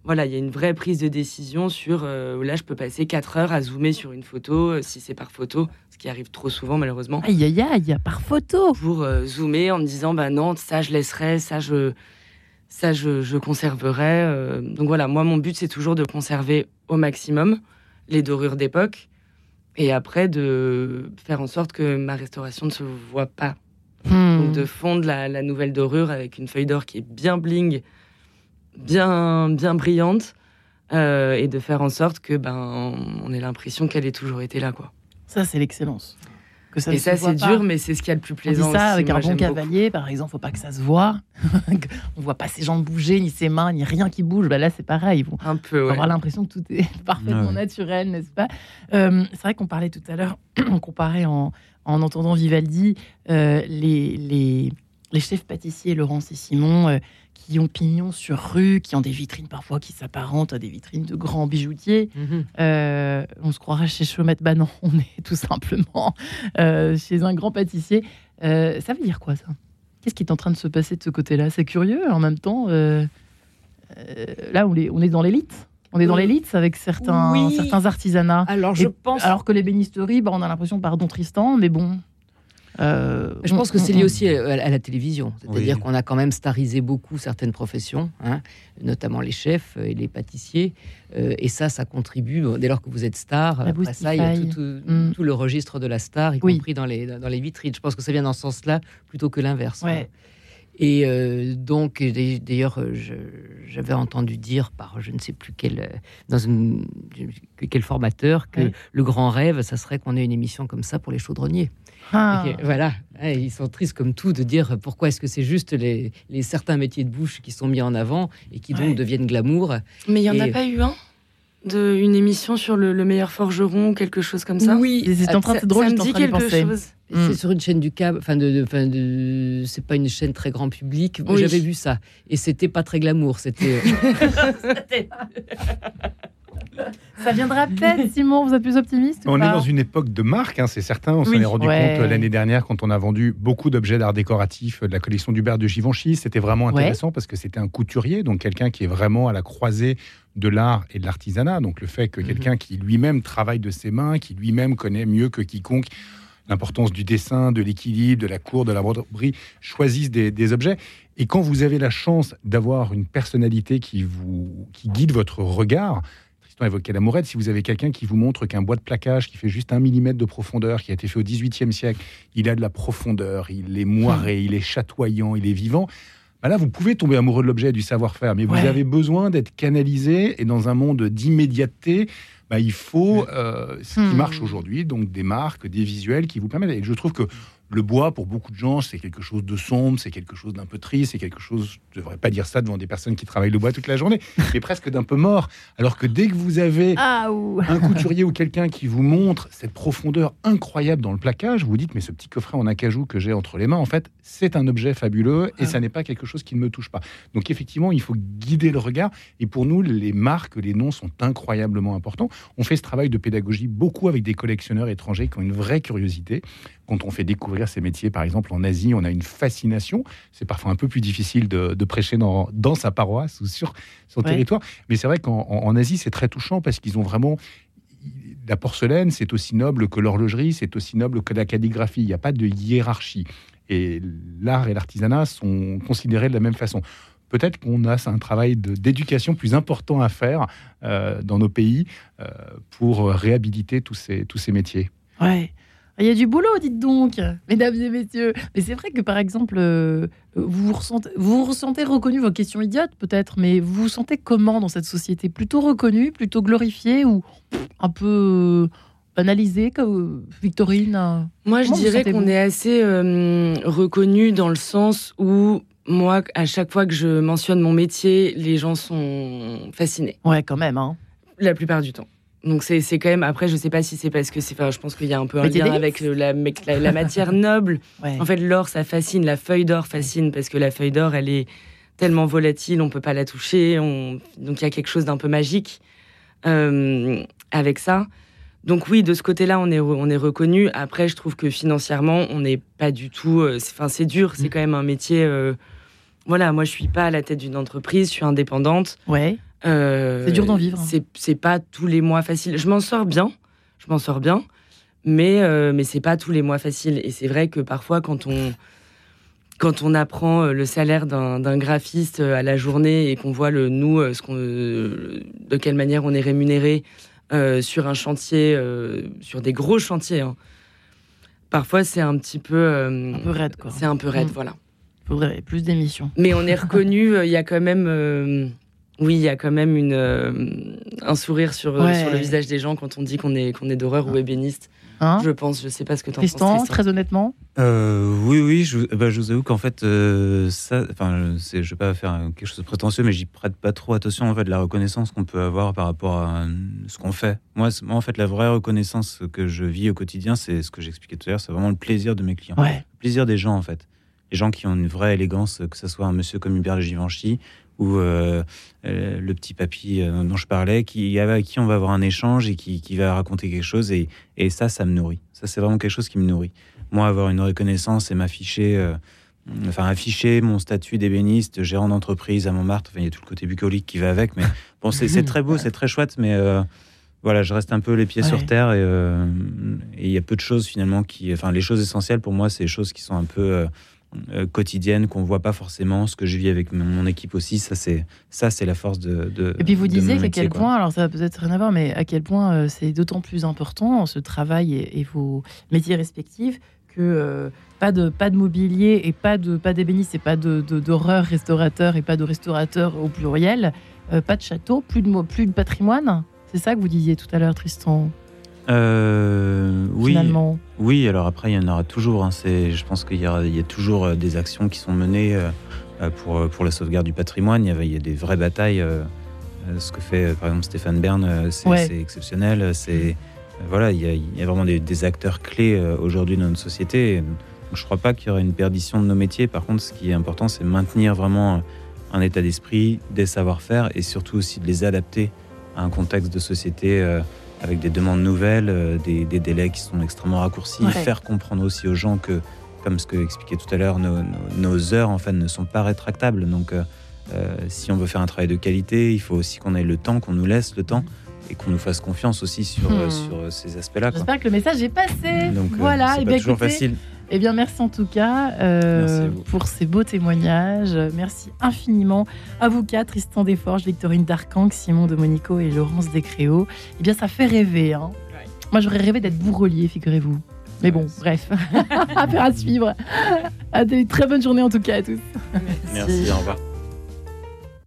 S2: voilà, il y a une vraie prise de décision sur là, je peux passer 4 heures à zoomer sur une photo, si c'est par photo, qui arrive trop souvent malheureusement.
S1: Aïe aïe aïe, par photo.
S2: Pour euh, zoomer en me disant bah non, ça je laisserai, ça je ça je, je conserverai. Euh. donc voilà, moi mon but c'est toujours de conserver au maximum les dorures d'époque et après de faire en sorte que ma restauration ne se voit pas. Hmm. Donc de fondre la, la, nouvelle dorure avec une feuille d'or qui est bien bling, bien bien brillante. Euh, et de faire en sorte que ben on ait l'impression qu'elle ait toujours été là quoi.
S1: Ça, c'est l'excellence.
S2: Que ça et ça, c'est dur, mais c'est ce qu'il y a le plus plaisant.
S1: On dit ça avec un bon cavalier, par exemple, faut pas que ça se voit. on voit pas ses jambes bouger, ni ses mains, ni rien qui bouge. Bah là, c'est pareil. Vont
S2: un peu,
S1: ouais. avoir l'impression que tout est parfaitement naturel, n'est-ce pas? Euh, C'est vrai qu'on parlait tout à l'heure, on comparait en, en entendant Vivaldi euh, les, les, les, chefs pâtissiers Laurence et Simon. Euh, qui ont pignon sur rue, qui ont des vitrines parfois qui s'apparentent à des vitrines de grands bijoutiers. Mhm. Euh, on se croirait chez Chaumette, bah non, on est tout simplement euh, chez un grand pâtissier. Euh, ça veut dire quoi ça? Qu'est-ce qui est en train de se passer de ce côté-là? C'est curieux en même temps. là, on est, on est dans l'élite. On est dans l'élite avec certains, certains artisanats.
S5: Alors, je pense.
S1: Alors que les bénisteries, bah, on a l'impression, pardon Tristan, mais bon,
S5: euh, je pense que c'est lié aussi à, la télévision. C'est-à-dire qu'on a quand même starisé beaucoup certaines professions, hein, notamment les chefs et les pâtissiers. Euh, et ça, ça contribue. Dès lors que vous êtes star, après ça, il y a mm. tout, le registre de la star, y compris dans les, dans les vitrines. Je pense que ça vient dans ce sens-là plutôt que l'inverse. Et euh, donc, d'ailleurs, j'avais entendu dire par je ne sais plus quel, dans une, quel formateur que le grand rêve, ça serait qu'on ait une émission comme ça pour les chaudronniers. Ah. voilà, ils sont tristes comme tout de dire pourquoi est-ce que c'est juste les, certains métiers de bouche qui sont mis en avant et qui donc deviennent glamour.
S2: Mais il n'y en a pas eu un de une émission sur le, meilleur forgeron ou quelque chose comme ça?
S1: Oui, c'est en train de drôle, ça me dit quelque chose.
S5: C'est sur une chaîne du câble, enfin de, de, c'est pas une chaîne très grand public. J'avais vu ça et c'était pas très glamour, c'était.
S1: Ça viendra peut-être, Simon, vous êtes plus optimiste
S4: On est dans une époque de marque, hein, c'est certain. On s'en est rendu compte euh, l'année dernière quand on a vendu beaucoup d'objets d'art décoratif de la collection d'Hubert de Givenchy. C'était vraiment intéressant parce que c'était un couturier, donc quelqu'un qui est vraiment à la croisée de l'art et de l'artisanat. Donc le fait que mhm. quelqu'un qui lui-même travaille de ses mains, qui lui-même connaît mieux que quiconque l'importance du dessin, de l'équilibre, de la cour, de la broderie, choisisse des, des, objets. Et quand vous avez la chance d'avoir une personnalité qui, vous, qui guide votre regard, évoqué la mourette. Si vous avez quelqu'un qui vous montre qu'un bois de plaquage qui fait juste un millimètre de profondeur, qui a été fait au XVIIIe siècle, il a de la profondeur, il est moiré, il est chatoyant, il est vivant. Bah là, vous pouvez tomber amoureux de l'objet, du savoir-faire, mais vous avez besoin d'être canalisé et dans un monde d'immédiateté. Bah, il faut euh, ce qui hmm. marche aujourd'hui, donc des marques, des visuels qui vous permettent. Et je trouve que le bois, pour beaucoup de gens, c'est quelque chose de sombre, c'est quelque chose d'un peu triste, c'est quelque chose, je ne devrais pas dire ça devant des personnes qui travaillent le bois toute la journée, mais presque d'un peu mort. Alors que dès que vous avez ah, un couturier ou quelqu'un qui vous montre cette profondeur incroyable dans le plaquage, vous vous dites, mais ce petit coffret en acajou que j'ai entre les mains, en fait, c'est un objet fabuleux et ah. ça n'est pas quelque chose qui ne me touche pas. Donc effectivement, il faut guider le regard. Et pour nous, les marques, les noms sont incroyablement importants. On fait ce travail de pédagogie beaucoup avec des collectionneurs étrangers qui ont une vraie curiosité quand on fait découvrir ces métiers, par exemple en Asie, on a une fascination. C'est parfois un peu plus difficile de, prêcher dans, dans, sa paroisse ou sur son territoire. Mais c'est vrai qu'en Asie, c'est très touchant parce qu'ils ont vraiment la porcelaine, c'est aussi noble que l'horlogerie, c'est aussi noble que la calligraphie. Il n'y a pas de hiérarchie. Et l'art et l'artisanat sont considérés de la même façon. Peut-être qu'on a un travail d'éducation plus important à faire euh, dans nos pays euh, pour réhabiliter tous ces, tous ces métiers.
S1: Ouais. Il y a du boulot, dites donc, mesdames et messieurs. Mais c'est vrai que, par exemple, euh, vous vous ressentez, vous, ressentez reconnu, vos questions idiotes peut-être, mais vous vous sentez comment dans cette société? Plutôt reconnu, plutôt glorifié ou un peu banalisé, comme Victorine?
S2: Moi, je dirais qu'on est assez reconnu dans le sens où moi, à chaque fois que je mentionne mon métier, les gens sont fascinés.
S1: Ouais, quand même. Hein.
S2: La plupart du temps. Donc c'est quand même après je sais pas si c'est parce que c'est je pense qu'il y a un peu un lien avec la, la, matière noble. En fait l'or ça fascine, la feuille d'or fascine parce que la feuille d'or elle est tellement volatile, on peut pas la toucher, on... donc il y a quelque chose d'un peu magique euh, avec ça. Donc oui, de ce côté-là, on est, on est reconnu. Après, je trouve que financièrement, on n'est pas du tout. Euh, enfin, c'est dur. C'est mm. quand même un métier. Euh, voilà, moi, je suis pas à la tête d'une entreprise. Je suis indépendante.
S1: Ouais. C'est dur d'en vivre.
S2: C'est pas tous les mois facile. Je m'en sors bien. Je m'en sors bien. Mais mais c'est pas tous les mois facile. Et c'est vrai que parfois, quand on quand on apprend euh, le salaire d'un graphiste euh, à la journée et qu'on voit le nous, euh, ce de quelle manière on est rémunéré sur un chantier, sur des gros chantiers, hein. parfois c'est un petit peu,
S1: un peu raide,
S2: C'est un peu raide, mm. voilà.
S1: Il faudrait plus d'émissions.
S2: Mais on est reconnu. Il y a quand même, oui, il y a quand même une, un sourire sur, sur le visage des gens quand on dit qu'on est qu'on est d'horreur ou ébéniste. Hein je pense, je sais pas ce que tu en penses.
S1: Tristan, très honnêtement
S3: euh, Oui, oui, je, bah, je, vous avoue qu'en fait, euh, ça, enfin, je vais pas faire quelque chose de prétentieux, mais j'y prête pas trop attention en fait la reconnaissance qu'on peut avoir par rapport à ce qu'on fait. Moi, moi, en fait, la vraie reconnaissance que je vis au quotidien, c'est ce que j'expliquais tout à l'heure, c'est vraiment le plaisir de mes clients,
S1: le
S3: plaisir des gens en fait. Les gens qui ont une vraie élégance, que ce soit un monsieur comme Hubert Givenchy ou euh, euh, le petit papy euh, dont je parlais, qui, avec qui on va avoir un échange et qui, qui va raconter quelque chose. Et, et, ça, ça me nourrit. Ça, c'est vraiment quelque chose qui me nourrit. Moi, avoir une reconnaissance et m'afficher, enfin, afficher mon statut d'ébéniste, gérant d'entreprise à Montmartre, enfin, il y a tout le côté bucolique qui va avec. Mais bon, c'est très beau, c'est très chouette, mais voilà, je reste un peu les pieds sur terre et il y a peu de choses finalement qui. Enfin, les choses essentielles pour moi, c'est les choses qui sont un peu quotidienne qu'on voit pas forcément. Ce que je vis avec mon équipe aussi, ça c'est ça c'est la force de,
S1: Et puis vous disiez qu'à quel point, alors ça va peut-être rien à voir, mais à quel point euh, c'est d'autant plus important ce travail et, vos métiers respectifs que euh, pas de pas de mobilier et pas de pas d'ébéniste et pas de d'horreur restaurateur et pas de restaurateur au pluriel, pas de château, plus de plus de patrimoine. C'est ça que vous disiez tout à l'heure, Tristan?
S3: Euh, oui, oui. Alors après, il y en aura toujours. Hein. je pense qu'il y, a toujours euh, des actions qui sont menées euh, pour, pour la sauvegarde du patrimoine. Il y, a, il y a des vraies batailles. ce que fait par exemple Stéphane Bern, c'est exceptionnel. C'est voilà, il y, a, vraiment des, acteurs clés aujourd'hui dans notre société. je ne crois pas qu'il y aura une perdition de nos métiers. Par contre, ce qui est important, c'est maintenir vraiment un état d'esprit, des savoir-faire et surtout aussi de les adapter à un contexte de société avec des demandes nouvelles, euh, des, délais qui sont extrêmement raccourcis, faire comprendre aussi aux gens que, comme ce que expliquait tout à l'heure, nos, heures en fait ne sont pas rétractables. Donc, euh, euh, si on veut faire un travail de qualité, il faut aussi qu'on ait le temps, qu'on nous laisse le temps et qu'on nous fasse confiance aussi sur, hmm. sur ces aspects-là.
S1: J'espère que le message est passé. Donc, voilà,
S3: c'est pas toujours facile.
S1: Eh bien, merci en tout cas euh, pour ces beaux témoignages. Merci infiniment à vous quatre, Tristan Desforges, Victorine Darkang, Simon Domonico et Laurence Descréaux. Eh bien, ça fait rêver. Hein. Moi, j'aurais rêvé d'être bourrelier, figurez-vous. Mais bon, bref, affaire à suivre. À des très bonnes journées en tout cas à tous.
S3: Merci, au revoir.